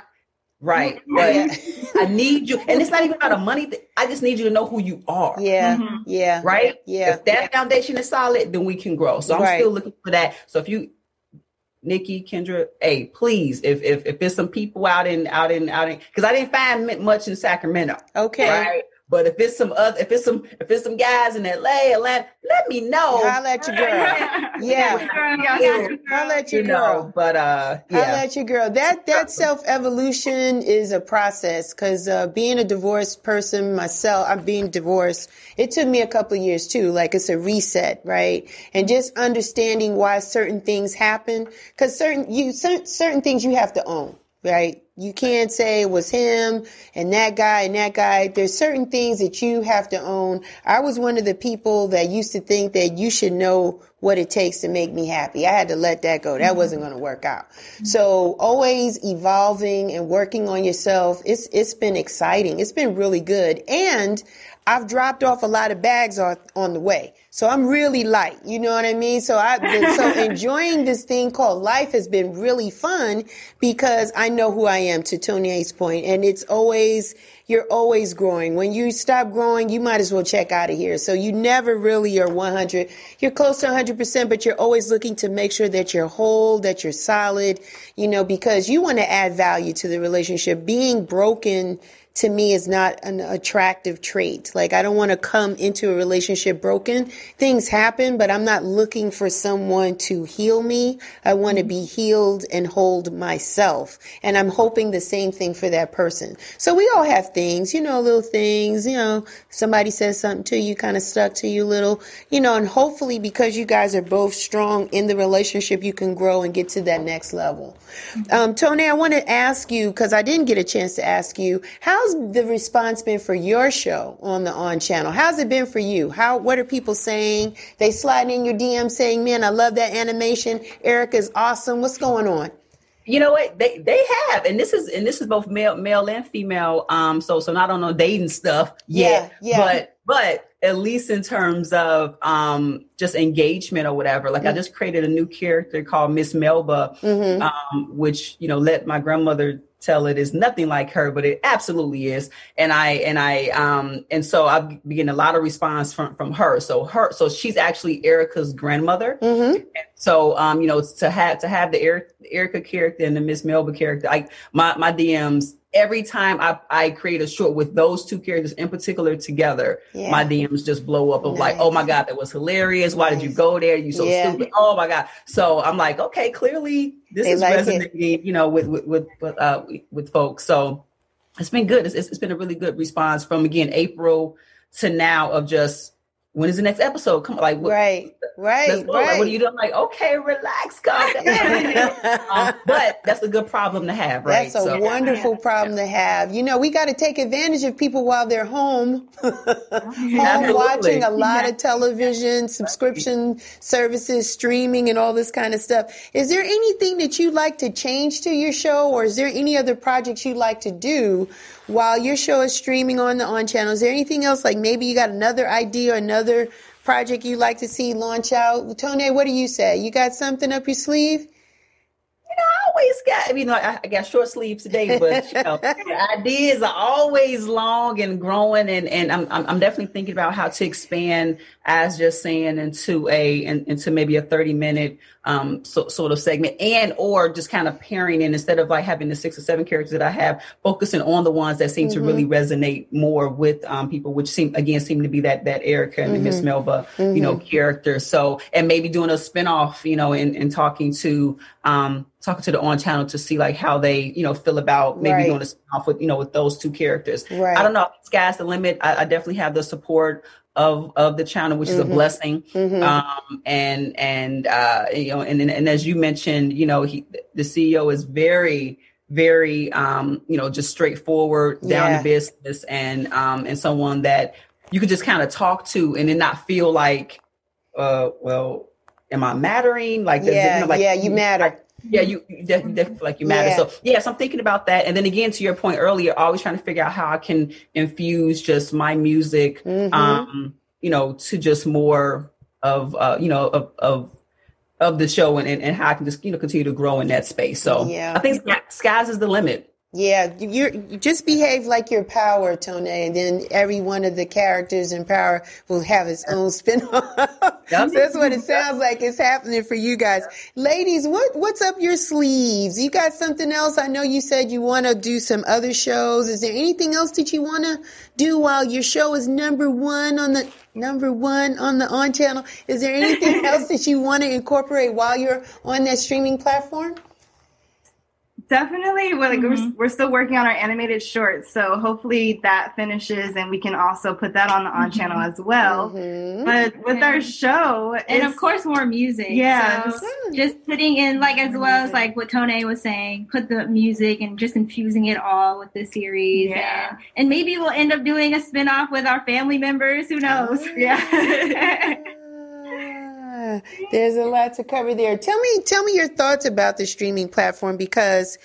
B: Right. But yeah. I need you. And it's not even about a money thing. I just need you to know who you are.
A: Yeah. Mm-hmm. Yeah.
B: Right?
A: Yeah.
B: If that yeah. foundation is solid, then we can grow. So I'm right. still looking for that. So if you Nikki, Kendra, hey, please, if if if there's some people out in out in out in because I didn't find much in Sacramento.
A: Okay.
B: Right. But if it's some other, if it's some, if it's some guys in LA, Atlanta, let me know.
A: I'll let you girl. yeah, yeah. I'll let you, girl.
B: but uh, yeah.
A: I'll let you girl. That that self evolution is a process because uh, being a divorced person myself, I'm being divorced. It took me a couple of years too. Like it's a reset, right? And just understanding why certain things happen because certain you certain, certain things you have to own right? You can't say it was him and that guy and that guy. There's certain things that you have to own. I was one of the people that used to think that you should know what it takes to make me happy. I had to let that go. That mm-hmm. wasn't going to work out. Mm-hmm. So always evolving and working on yourself. It's, it's been exciting. It's been really good. And I've dropped off a lot of bags on, on the way. So I'm really light. You know what I mean? So I, so enjoying this thing called life has been really fun because I know who I am to Tony A's point, And it's always, you're always growing. When you stop growing, you might as well check out of here. So you never really are 100. You're close to 100%, but you're always looking to make sure that you're whole, that you're solid, you know, because you want to add value to the relationship. Being broken to me is not an attractive trait. Like I don't want to come into a relationship broken. Things happen, but I'm not looking for someone to heal me. I want to be healed and hold myself. And I'm hoping the same thing for that person. So we all have things, you know, little things, you know, somebody says something to you, kind of stuck to you little, you know, and hopefully because you guys are both strong in the relationship, you can grow and get to that next level. Um, Tony, I want to ask you, because I didn't get a chance to ask you, how's the response been for your show on the On channel? How's it been for you? How, what are people saying? They sliding in your DM saying, man, I love that animation. Erica's awesome. What's going on?
B: You know what they they have, and this is and this is both male male and female. Um, so so not on no dating stuff yet, yeah, yeah. but but at least in terms of um, just engagement or whatever. Like mm-hmm. I just created a new character called Miss Melba, mm-hmm. um, which you know let my grandmother tell it is nothing like her, but it absolutely is. And I and I um and so I've been getting a lot of response from from her. So her so she's actually Erica's grandmother. Mm-hmm. so um you know to have to have the Erica character and the Miss Melba character, like my my DMs every time I, I create a short with those two characters in particular together, yeah. my DMs just blow up of nice. like, oh my God, that was hilarious. Why nice. did you go there? You so yeah. stupid. Oh my God. So I'm like, okay, clearly this they is like resonating, it. you know, with, with, with, with, uh, with folks. So it's been good. It's, it's been a really good response from again, April to now of just when is the next episode? Come on, like
A: what, right, right, right. Like,
B: what are you doing? Like, okay, relax, God. um, but that's a good problem to have, right?
A: That's a so, wonderful problem to have. You know, we got to take advantage of people while they're home, home watching a lot of television, subscription services, streaming, and all this kind of stuff. Is there anything that you'd like to change to your show, or is there any other projects you'd like to do while your show is streaming on the on channel, is there anything else like maybe you got another idea or project you'd like to see launch out? Tony, what do you say? You got something up your sleeve?
B: Always got, you know, I, I got short sleeves today, but you know, ideas are always long and growing. And, and I'm, I'm definitely thinking about how to expand Eyez Just Saying into a, into maybe a 30 minute, um, so, sort of segment and, or just kind of pairing in instead of like having the six or seven characters that I have, focusing on the ones that seem mm-hmm. to really resonate more with, um, people, which seem, again, seem to be that, that Erica and mm-hmm. Miss Melba, mm-hmm. you know, mm-hmm. character. So, and maybe doing a spinoff, you know, and, and talking to, um, talking to the on channel to see like how they, you know, feel about maybe right. doing a spinoff with, you know, with those two characters. Right. I don't know. Sky's the limit. I, I definitely have the support of of the channel, which mm-hmm. is a mm-hmm. blessing. Mm-hmm. Um, and and uh, you know, and, and and as you mentioned, you know, he the CEO is very very um, you know just straightforward down yeah. to business and um, and someone that you could just kind of talk to and then not feel like uh, well am I mattering like
A: yeah you know, like, yeah you matter
B: yeah, you, you definitely feel like you matter. Yeah. So yes, I'm thinking about that. And then again, to your point earlier, always trying to figure out how I can infuse just my music, mm-hmm. um, you know, to just more of, uh, you know, of, of, of the show and, and, and how I can just, you know, continue to grow in that space. So yeah. I think skies is the limit.
A: Yeah, you you just behave like your power, Tone, and then every one of the characters in power will have its own spin-off. That's what it sounds like is happening for you guys. Ladies, what what's up your sleeves? You got something else? I know you said you want to do some other shows. Is there anything else that you want to do while your show is number one on the number one on the on channel? Is there anything else that you want to incorporate while you're on that streaming platform?
C: Definitely. We're, like, mm-hmm. we're, we're, still working on our animated shorts. So hopefully that finishes and we can also put that on the on channel mm-hmm. as well. Mm-hmm. But with our show,
D: and of course, more music. Yeah. So just putting in, like, as well as like what Tone was saying, put the music and just infusing it all with the series. Yeah. And, and maybe we'll end up doing a spin off with our family members. Who knows? Oh.
C: Yeah.
A: there's a lot to cover there. Tell me, tell me your thoughts about the streaming platform because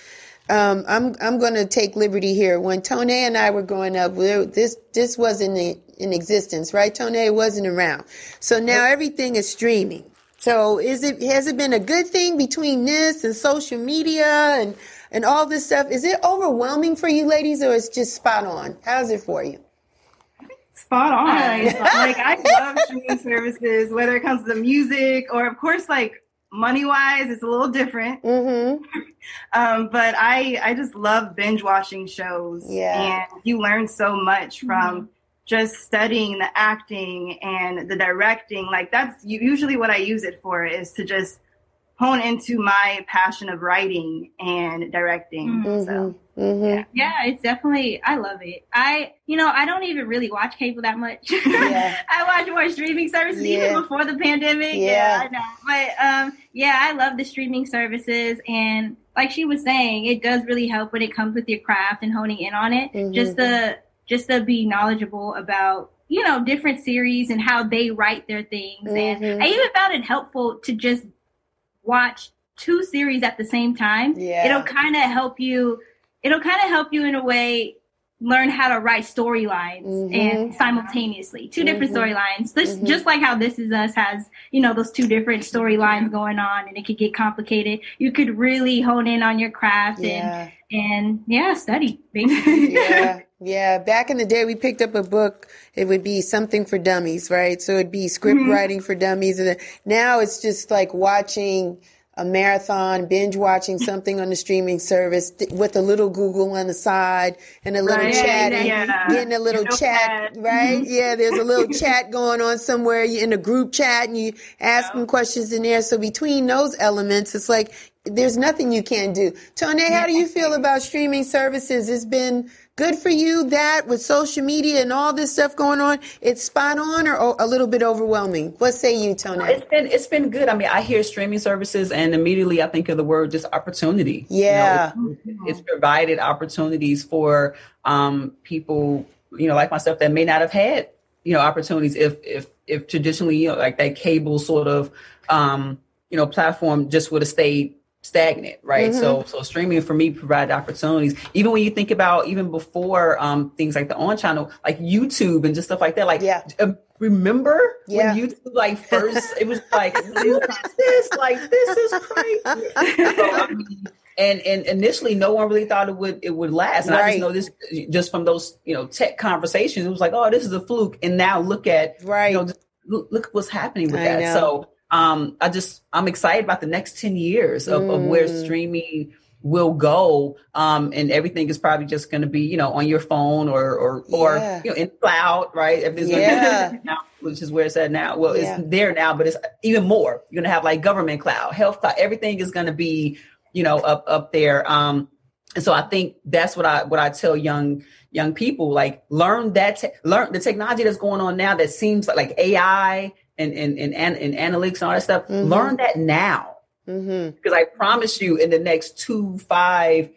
A: um, I'm I'm going to take liberty here. When Tone and I were growing up, this this wasn't in existence, right? Tone wasn't around, so now everything is streaming. So is it has it been a good thing between this and social media and and all this stuff? Is it overwhelming for you ladies, or it's just spot on? How's it for you?
C: Spot on. like I love streaming services, whether it comes to the music or, of course, like money wise, it's a little different. Mm-hmm. um, but I I just love binge watching shows. Yeah, and you learn so much from. Mm-hmm. Just studying the acting and the directing, like that's usually what I use it for, is to just hone into my passion of writing and directing. Mm-hmm. So
D: mm-hmm. yeah. it's definitely I love it. I you know I don't even really watch cable that much. Yeah. I watch more streaming services yeah. even before the pandemic. Yeah. yeah, I know. But um, yeah, I love the streaming services and like she was saying, it does really help when it comes with your craft and honing in on it. Mm-hmm. Just to just to be knowledgeable about you know different series and how they write their things and mm-hmm. i even found it helpful to just watch two series at the same time, yeah. it'll kind of help you. It'll kind of help you in a way learn how to write storylines mm-hmm. and simultaneously 2 mm-hmm. different storylines mm-hmm. just like how this is us has you know those two different storylines going on and it could get complicated you could really hone in on your craft yeah. and and yeah study
A: yeah yeah back in the day we picked up a book it would be something for dummies right so it'd be script mm-hmm. writing for dummies and now it's just like watching a marathon, binge watching something on the streaming service with a little Google on the side and a little right, chat, yeah, getting a little chat, right? Mm-hmm. Yeah, there's a little chat going on somewhere you in a group chat and you asking yeah. questions in there. So between those elements, it's like there's nothing you can't do. Tone, how do you feel about streaming services? It's been good for you that with social media and all this stuff going on. It's spot on or a little bit overwhelming? What say you tony?
B: It's been it's been good. I mean i hear streaming services and immediately i think of the word just opportunity.
A: Yeah
B: you know, it's, it's, provided opportunities for um, people you know like myself that may not have had you know opportunities if if if traditionally you know like that cable sort of um, you know platform just would have stayed stagnant, right? Mm-hmm. So so streaming for me provided opportunities. Even when you think about even before um things like the on channel, like YouTube and just stuff like that. Like yeah. Uh, remember yeah. when YouTube like first it was like this? Like this is crazy. so, I mean, and and initially no one really thought it would it would last and right. i just know this just from those you know tech conversations it was like oh this is a fluke and now look at
A: right
B: you know look, look what's happening with I that know. so um i just i'm excited about the next 10 years of, mm. of where mm. streaming will go um and everything is probably just going to be you know on your phone or or or yeah. you know in cloud right
A: everything's yeah.
B: now, which is where it's at now well yeah. it's there now but it's even more you're going to have like government cloud health cloud everything is going to be you know, up up there. Um, and so I think that's what I what I tell young young people like learn that te- learn the technology that's going on now that seems like, like AI and and, and and analytics and all that stuff. Mm-hmm. Learn that now mm-hmm. because I promise you, in the next two five,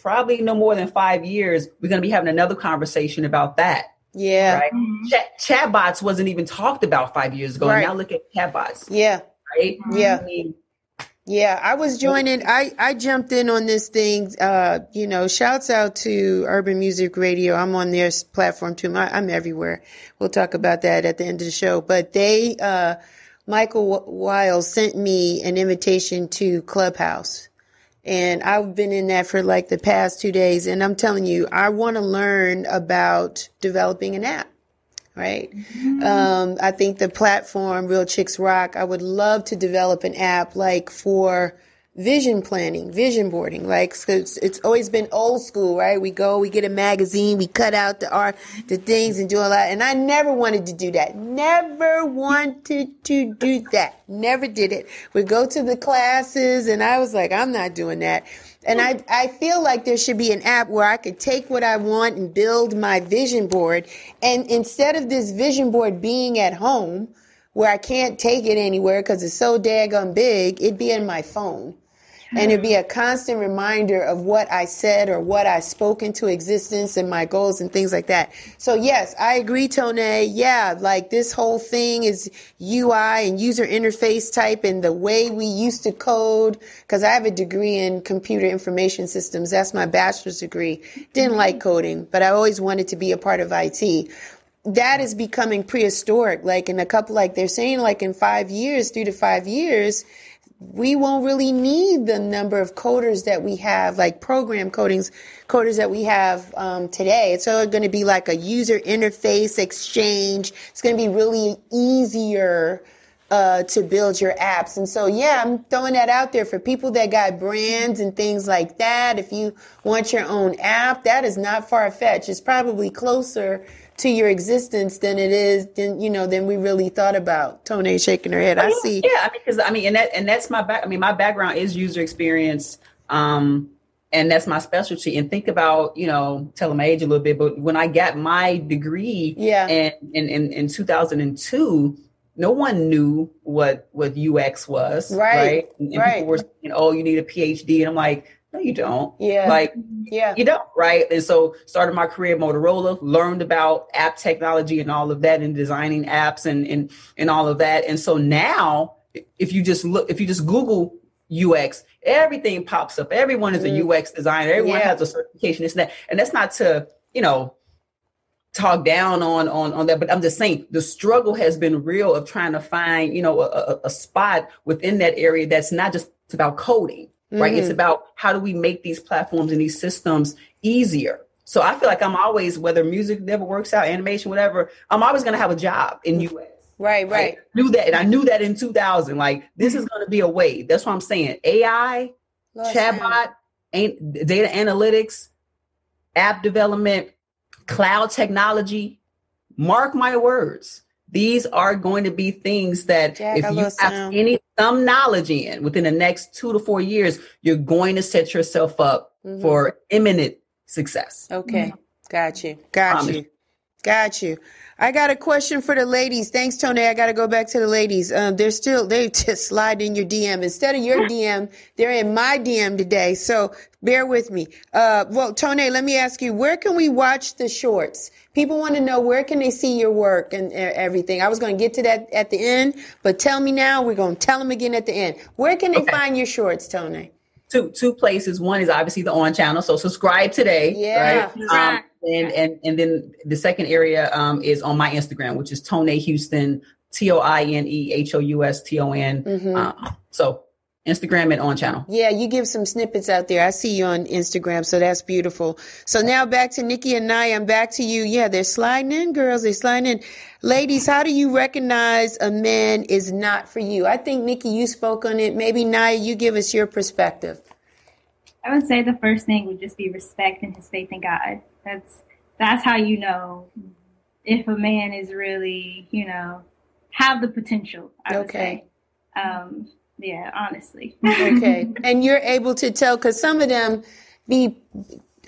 B: probably no more than five years, we're going to be having another conversation about that.
A: Yeah,
B: right. Mm-hmm. Chat, chatbots wasn't even talked about five years ago. Right. Now look at chatbots.
A: Yeah,
B: right.
A: Yeah. I mean, yeah, I was joining. I, I jumped in on this thing. Uh, you know, shouts out to Urban Music Radio. I'm on their platform too. I, am everywhere. We'll talk about that at the end of the show. But they, uh, Michael Wiles sent me an invitation to Clubhouse. And I've been in that for like the past two days. And I'm telling you, I want to learn about developing an app right? Mm-hmm. Um, I think the platform Real Chicks Rock, I would love to develop an app like for vision planning, vision boarding. Like it's, it's always been old school, right? We go, we get a magazine, we cut out the art, the things, and do a lot. And I never wanted to do that. Never wanted to do that. Never did it. We go to the classes, and I was like, I'm not doing that. And I, I feel like there should be an app where I could take what I want and build my vision board. And instead of this vision board being at home, where I can't take it anywhere because it's so daggone big, it'd be in my phone. And it'd be a constant reminder of what I said or what I spoke into existence and my goals and things like that. So yes, I agree, Tone. Yeah, like this whole thing is UI and user interface type and the way we used to code. Cause I have a degree in computer information systems. That's my bachelor's degree. Didn't mm-hmm. like coding, but I always wanted to be a part of IT that is becoming prehistoric. Like in a couple, like they're saying, like in five years, three to five years, we won't really need the number of coders that we have, like program codings, coders that we have um, today. It's all going to be like a user interface exchange. It's going to be really easier uh, to build your apps. And so, yeah, I'm throwing that out there for people that got brands and things like that. If you want your own app, that is not far fetched. It's probably closer to your existence than it is than you know than we really thought about. Tony shaking her head. I see.
B: Yeah, I mean, because I mean, and that and that's my back. I mean, my background is user experience. Um, and that's my specialty. And think about, you know, telling my age a little bit, but when I got my degree,
A: yeah,
B: and in in, in 2002, no one knew what what UX was,
A: right?
B: Right.
A: And, and right. people
B: were saying, "Oh, you need a PhD," and I'm like, no, you don't.
A: Yeah.
B: Like,
A: yeah,
B: you don't, right? And so started my career at Motorola, learned about app technology and all of that and designing apps and, and, and all of that. And so now if you just look, if you just Google UX, everything pops up. Everyone is a mm. UX designer. Everyone yeah. has a certification. This and that. And that's not to, you know, talk down on on on that but i'm just saying the struggle has been real of trying to find you know a, a spot within that area that's not just about coding mm-hmm. right? It's mm. about how do we make these platforms and these systems easier. So I feel like I'm always, whether music never works out, animation, whatever, I'm always going to have a job in UX.
A: Right, right.
B: I knew that, and I knew that in 2000. Like this is going to be a way. That's what I'm saying. AI, Lord chatbot, ain't data analytics, app development, cloud technology. Mark my words. These are going to be things that Jack, if you have sound. any some knowledge in within the next two to four years, you're going to set yourself up mm-hmm. for imminent success.
A: Okay. Mm-hmm. Got you. Got Promise. you. Got you. I got a question for the ladies. Thanks, Tony. I got to go back to the ladies. Um, they're still, they just slide in your DM. Instead of your DM, they're in my DM today. So bear with me. Uh, well, Tony, let me ask you, where can we watch the shorts? People want to know where can they see your work and everything. I was going to get to that at the end, but tell me now. We're going to tell them again at the end. Where can they okay. find your shorts, Tony?
B: Two two places. One is obviously the on channel, so subscribe today.
A: Yeah,
B: right. Um, and and and then the second area um, is on my Instagram, which is Toine Houston, T O I N E H O U S T O N. Mm-hmm. Um, so Instagram and on channel.
A: Yeah, you give some snippets out there. I see you on Instagram, so that's beautiful. So now back to Nikki and Niyah. I'm back to you. Yeah, they're sliding in, girls. They're sliding in. Ladies, how do you recognize a man is not for you? I think Nikki, you spoke on it. Maybe Niyah, you give us your perspective.
D: I would say the first thing would just be respect and his faith in God. That's that's how you know if a man is really, you know, have the potential. I would okay. say. Um, yeah, honestly.
A: okay, and you're able to tell because some of them be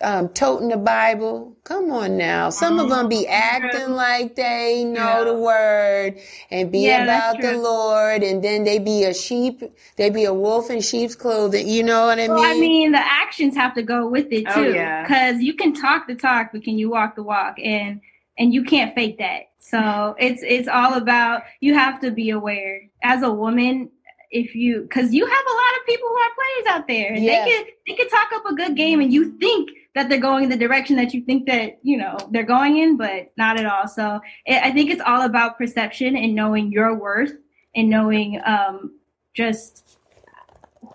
A: um, toting the Bible. Come on now. Some of them be acting like they know yeah. the word and be yeah, about the Lord, and then they be a sheep. They be a wolf in sheep's clothing. You know what I
D: well,
A: mean?
D: I mean, the actions have to go with it oh, too. Because oh, yeah. you can talk the talk, but can you walk the walk? And and you can't fake that. So it's it's all about you have to be aware as a woman if you because you have a lot of people who are players out there and yeah. they can they can talk up a good game and you think that they're going in the direction that you think that you know they're going in but not at all. So it, i think it's all about perception and knowing your worth and knowing um just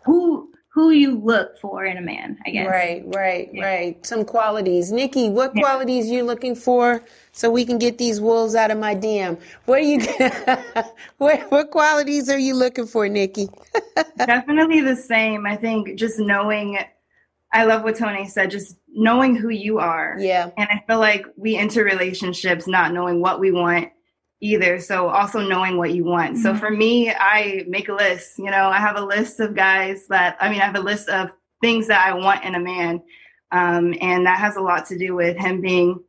D: who who you look for in a man i guess.
A: Right right yeah. right. Some qualities. Nikki what yeah. qualities you looking for so we can get these wolves out of my dm what are you what, what qualities are you looking for nikki?
C: Definitely the same. I think just knowing I love what Tony said, just knowing who you are.
A: Yeah.
C: And I feel like we enter relationships not knowing what we want either. So also knowing what you want. Mm-hmm. So for me, I make a list. You know, I have a list of guys that, I mean, I have a list of things that I want in a man. Um, and that has a lot to do with him being,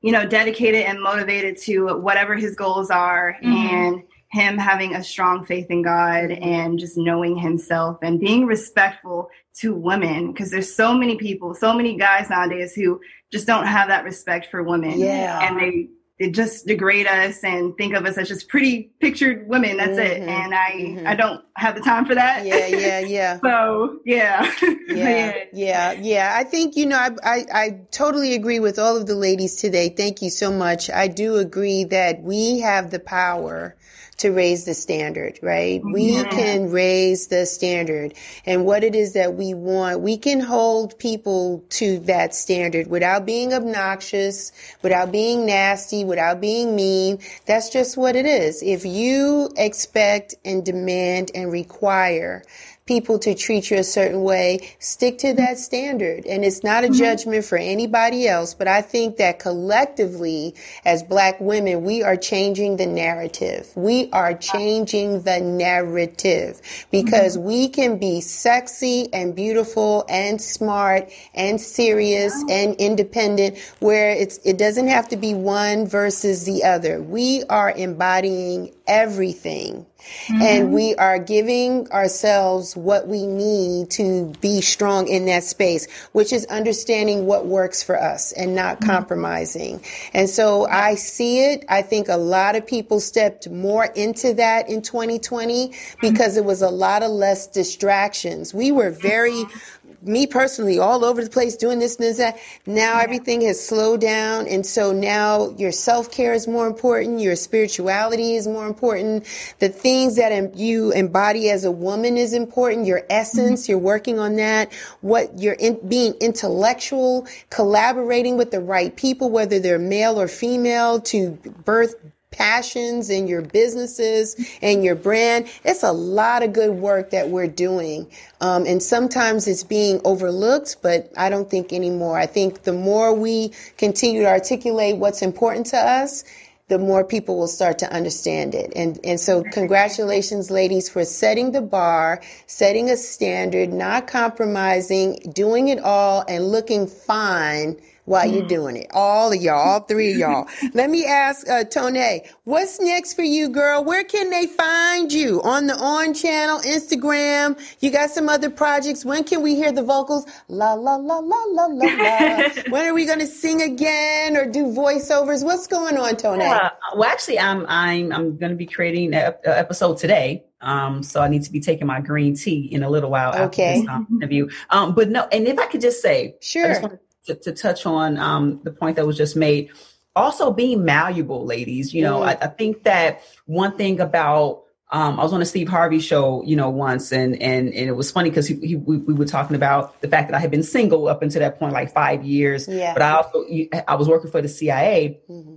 C: you know, dedicated and motivated to whatever his goals are mm-hmm. and him having a strong faith in God and just knowing himself and being respectful to women because there's so many people, so many guys nowadays who just don't have that respect for women.
A: Yeah.
C: And they they just degrade us and think of us as just pretty pictured women. That's mm-hmm. it. And I mm-hmm. I don't have the time for that.
A: Yeah, yeah, yeah.
C: so yeah.
A: yeah, yeah, yeah. I think you know I, I I totally agree with all of the ladies today. Thank you so much. I do agree that we have the power to raise the standard, right? We can raise the standard and what it is that we want. We can hold people to that standard without being obnoxious, without being nasty, without being mean. That's just what it is. If you expect and demand and require people to treat you a certain way, stick to that standard. And it's not a mm-hmm. judgment for anybody else, but I think that collectively, as black women, we are changing the narrative. We are changing the narrative because mm-hmm. we can be sexy and beautiful and smart and serious and independent where it's, it doesn't have to be one versus the other. We are embodying everything. Mm-hmm. And we are giving ourselves what we need to be strong in that space, which is understanding what works for us and not mm-hmm. compromising. And so I see it. I think a lot of people stepped more into that in 2020 because it was a lot of less distractions. We were very mm-hmm me personally all over the place doing this and that. Now everything has slowed down. And so now your self care is more important. Your spirituality is more important. The things that you embody as a woman is important. Your essence, mm-hmm. you're working on that. What you're in, being intellectual, collaborating with the right people, whether they're male or female to birth passions and your businesses and your brand. It's a lot of good work that we're doing. Um, and sometimes it's being overlooked, but I don't think anymore. I think the more we continue to articulate what's important to us, the more people will start to understand it. And, and so congratulations, ladies, for setting the bar, setting a standard, not compromising, doing it all and looking fine while you're mm. doing it. All of y'all, all three of y'all. Let me ask uh, Tone, what's next for you, girl? Where can they find you? On the On channel, Instagram? You got some other projects. When can we hear the vocals? La la la la la la la. when are we going to sing again or do voiceovers? What's going on, Tone? Uh,
B: well, actually, I'm I'm I'm going to be creating an episode today. Um, so I need to be taking my green tea in a little while
A: okay.
B: after this um, interview. Um, but no, and if I could just say,
A: sure
B: to, to touch on um, the point that was just made, also being malleable, ladies. You know, mm. I, I think that one thing about um, I was on a Steve Harvey show, you know, once, and and and it was funny because he, he we, we, were talking about the fact that I had been single up until that point, like five years. Yeah. But I also I was working for the CIA. Mm-hmm.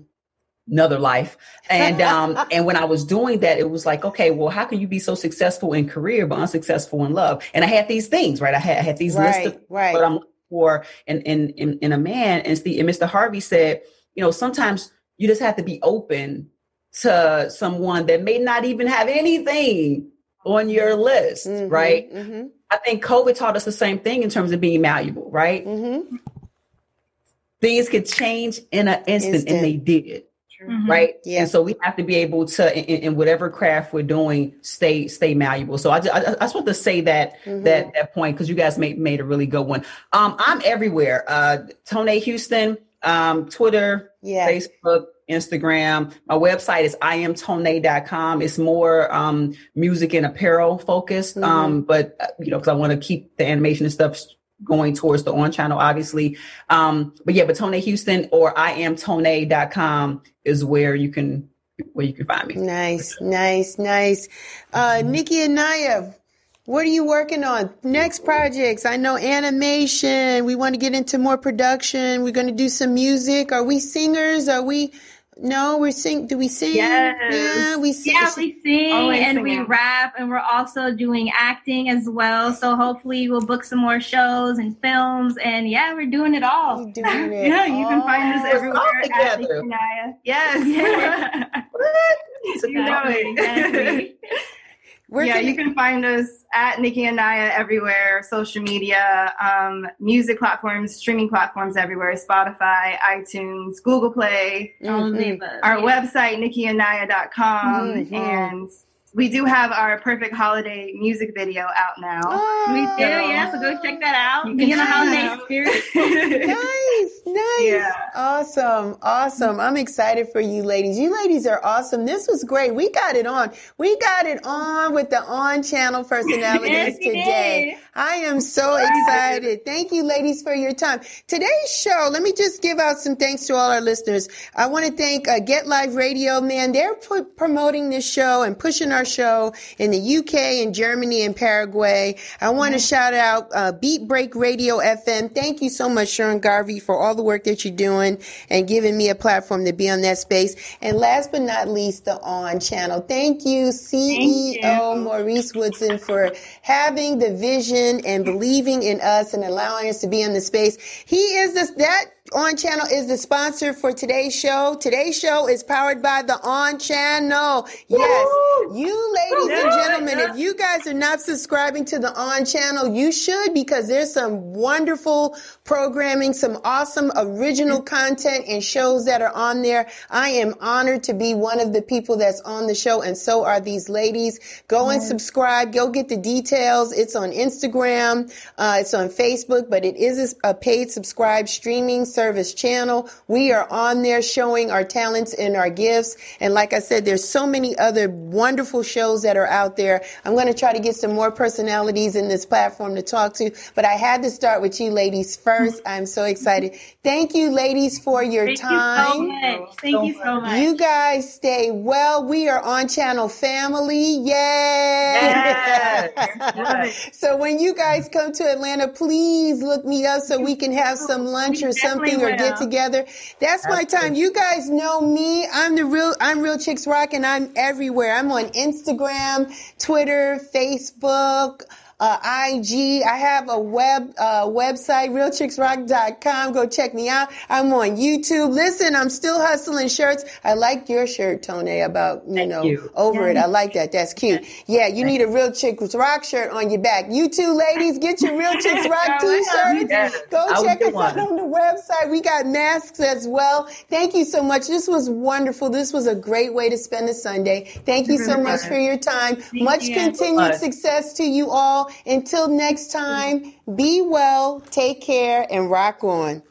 B: Another life, and um, and when I was doing that, it was like, okay, well, how can you be so successful in career but unsuccessful in love? And I had these things, right? I had I had these right, lists of right. what I'm for in in in, in a man, and and Mr. Harvey said, you know, sometimes you just have to be open to someone that may not even have anything on your list, mm-hmm, right? Mm-hmm. I think COVID taught us the same thing in terms of being malleable, right? Mm-hmm. Things could change in an instant, instant. and they did. Mm-hmm. Right. Yeah. And so we have to be able to, in, in, whatever craft we're doing, stay stay malleable. So I just, I, I just want to say that mm-hmm. that that point because you guys made made a really good one. Um, I'm everywhere. Uh, Toine Houston, um, Twitter, yeah. Facebook, Instagram. My website is iamtone.com. It's more um, music and apparel focused, mm-hmm. um, but uh, you know, because I want to keep the animation and stuff going towards the on channel, obviously. Um, but yeah, but Toine Houston or iamtone.com is where you can where you can find me.
A: Nice, nice, nice. Uh, Nikki and Niyah, what are you working on? Next projects. I know animation. We want to get into more production. We're going to do some music. Are we singers? Are we no, we're sing. Do we sing?
D: Yes. Yeah, we sing. Yeah, we sing Always and singing. we rap, and we're also doing acting as well. So hopefully, we'll book some more shows and films. And yeah, we're doing it all.
C: We're doing it yeah, you can find us everywhere. Together. Yes. Yeah. you know it. Exactly. Where yeah, you can find us at Nikki and Niyah everywhere, social media, um, music platforms, streaming platforms everywhere, Spotify, iTunes, Google Play, mm-hmm. our yeah. website, nikkiandnaya.com, mm-hmm. and we do have our perfect holiday music video out now.
D: Oh, we do, yeah. So go check that out. Be in the holiday spirit.
A: nice, nice, yeah. awesome, awesome. I'm excited for you, ladies. You ladies are awesome. This was great. We got it on. We got it on with the on channel personalities yes, today. Did. I am so excited. Thank you, ladies, for your time. Today's show. Let me just give out some thanks to all our listeners. I want to thank uh, Get Live Radio. Man, they're p- promoting this show and pushing our our show in the UK and Germany and Paraguay. I want to shout out uh, Beat Break Radio FM. Thank you so much, Sharon Garvey, for all the work that you're doing and giving me a platform to be on that space. And last but not least, the On channel. Thank you, CEO Thank you. Maurice Woodson, for having the vision and believing in us and allowing us to be in the space. He is this, that on Channel is the sponsor for today's show. Today's show is powered by the On Channel. Yes, you ladies and gentlemen, if you guys are not subscribing to the On Channel, you should because there's some wonderful programming, some awesome original content and shows that are on there. I am honored to be one of the people that's on the show and so are these ladies. Go and subscribe. Go get the details. It's on Instagram. Uh, it's on Facebook, but it is a paid subscribe streaming service service channel. We are on there showing our talents and our gifts. And like I said, there's so many other wonderful shows that are out there. I'm going to try to get some more personalities in this platform to talk to, but I had to start with you ladies first. I'm so excited. Thank you ladies for your
D: Thank
A: time.
D: You so much. Thank you so much.
A: You guys stay well. We are on channel family. Yay. Yes. so when you guys come to Atlanta, please look me up so we can have some lunch or something or get together. That's my time. You guys know me. I'm the real, I'm Real Chicks Rock and I'm everywhere. I'm on Instagram, Twitter, Facebook, uh, IG. I have a web uh, website, realchicksrock.com. Go check me out. I'm on YouTube. Listen, I'm still hustling shirts. I like your shirt, Tone, about, you Thank know, you. over yeah. it. I like that. That's cute. Yeah, you need a Real Chicks Rock shirt on your back. You two ladies, get your Real Chicks Rock t-shirts. Go I check us out on the website. We got masks as well. Thank you so much. This was wonderful. This was a great way to spend a Sunday. Thank you so much for your time. Much continued success to you all. Until next time, be well, take care, and rock on.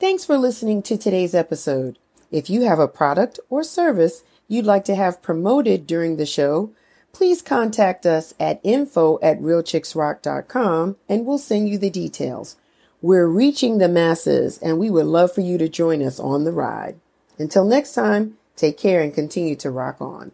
A: Thanks for listening to today's episode. If you have a product or service you'd like to have promoted during the show, please contact us at info at realchicksrock.com and we'll send you the details. We're reaching the masses and we would love for you to join us on the ride. Until next time, take care and continue to rock on.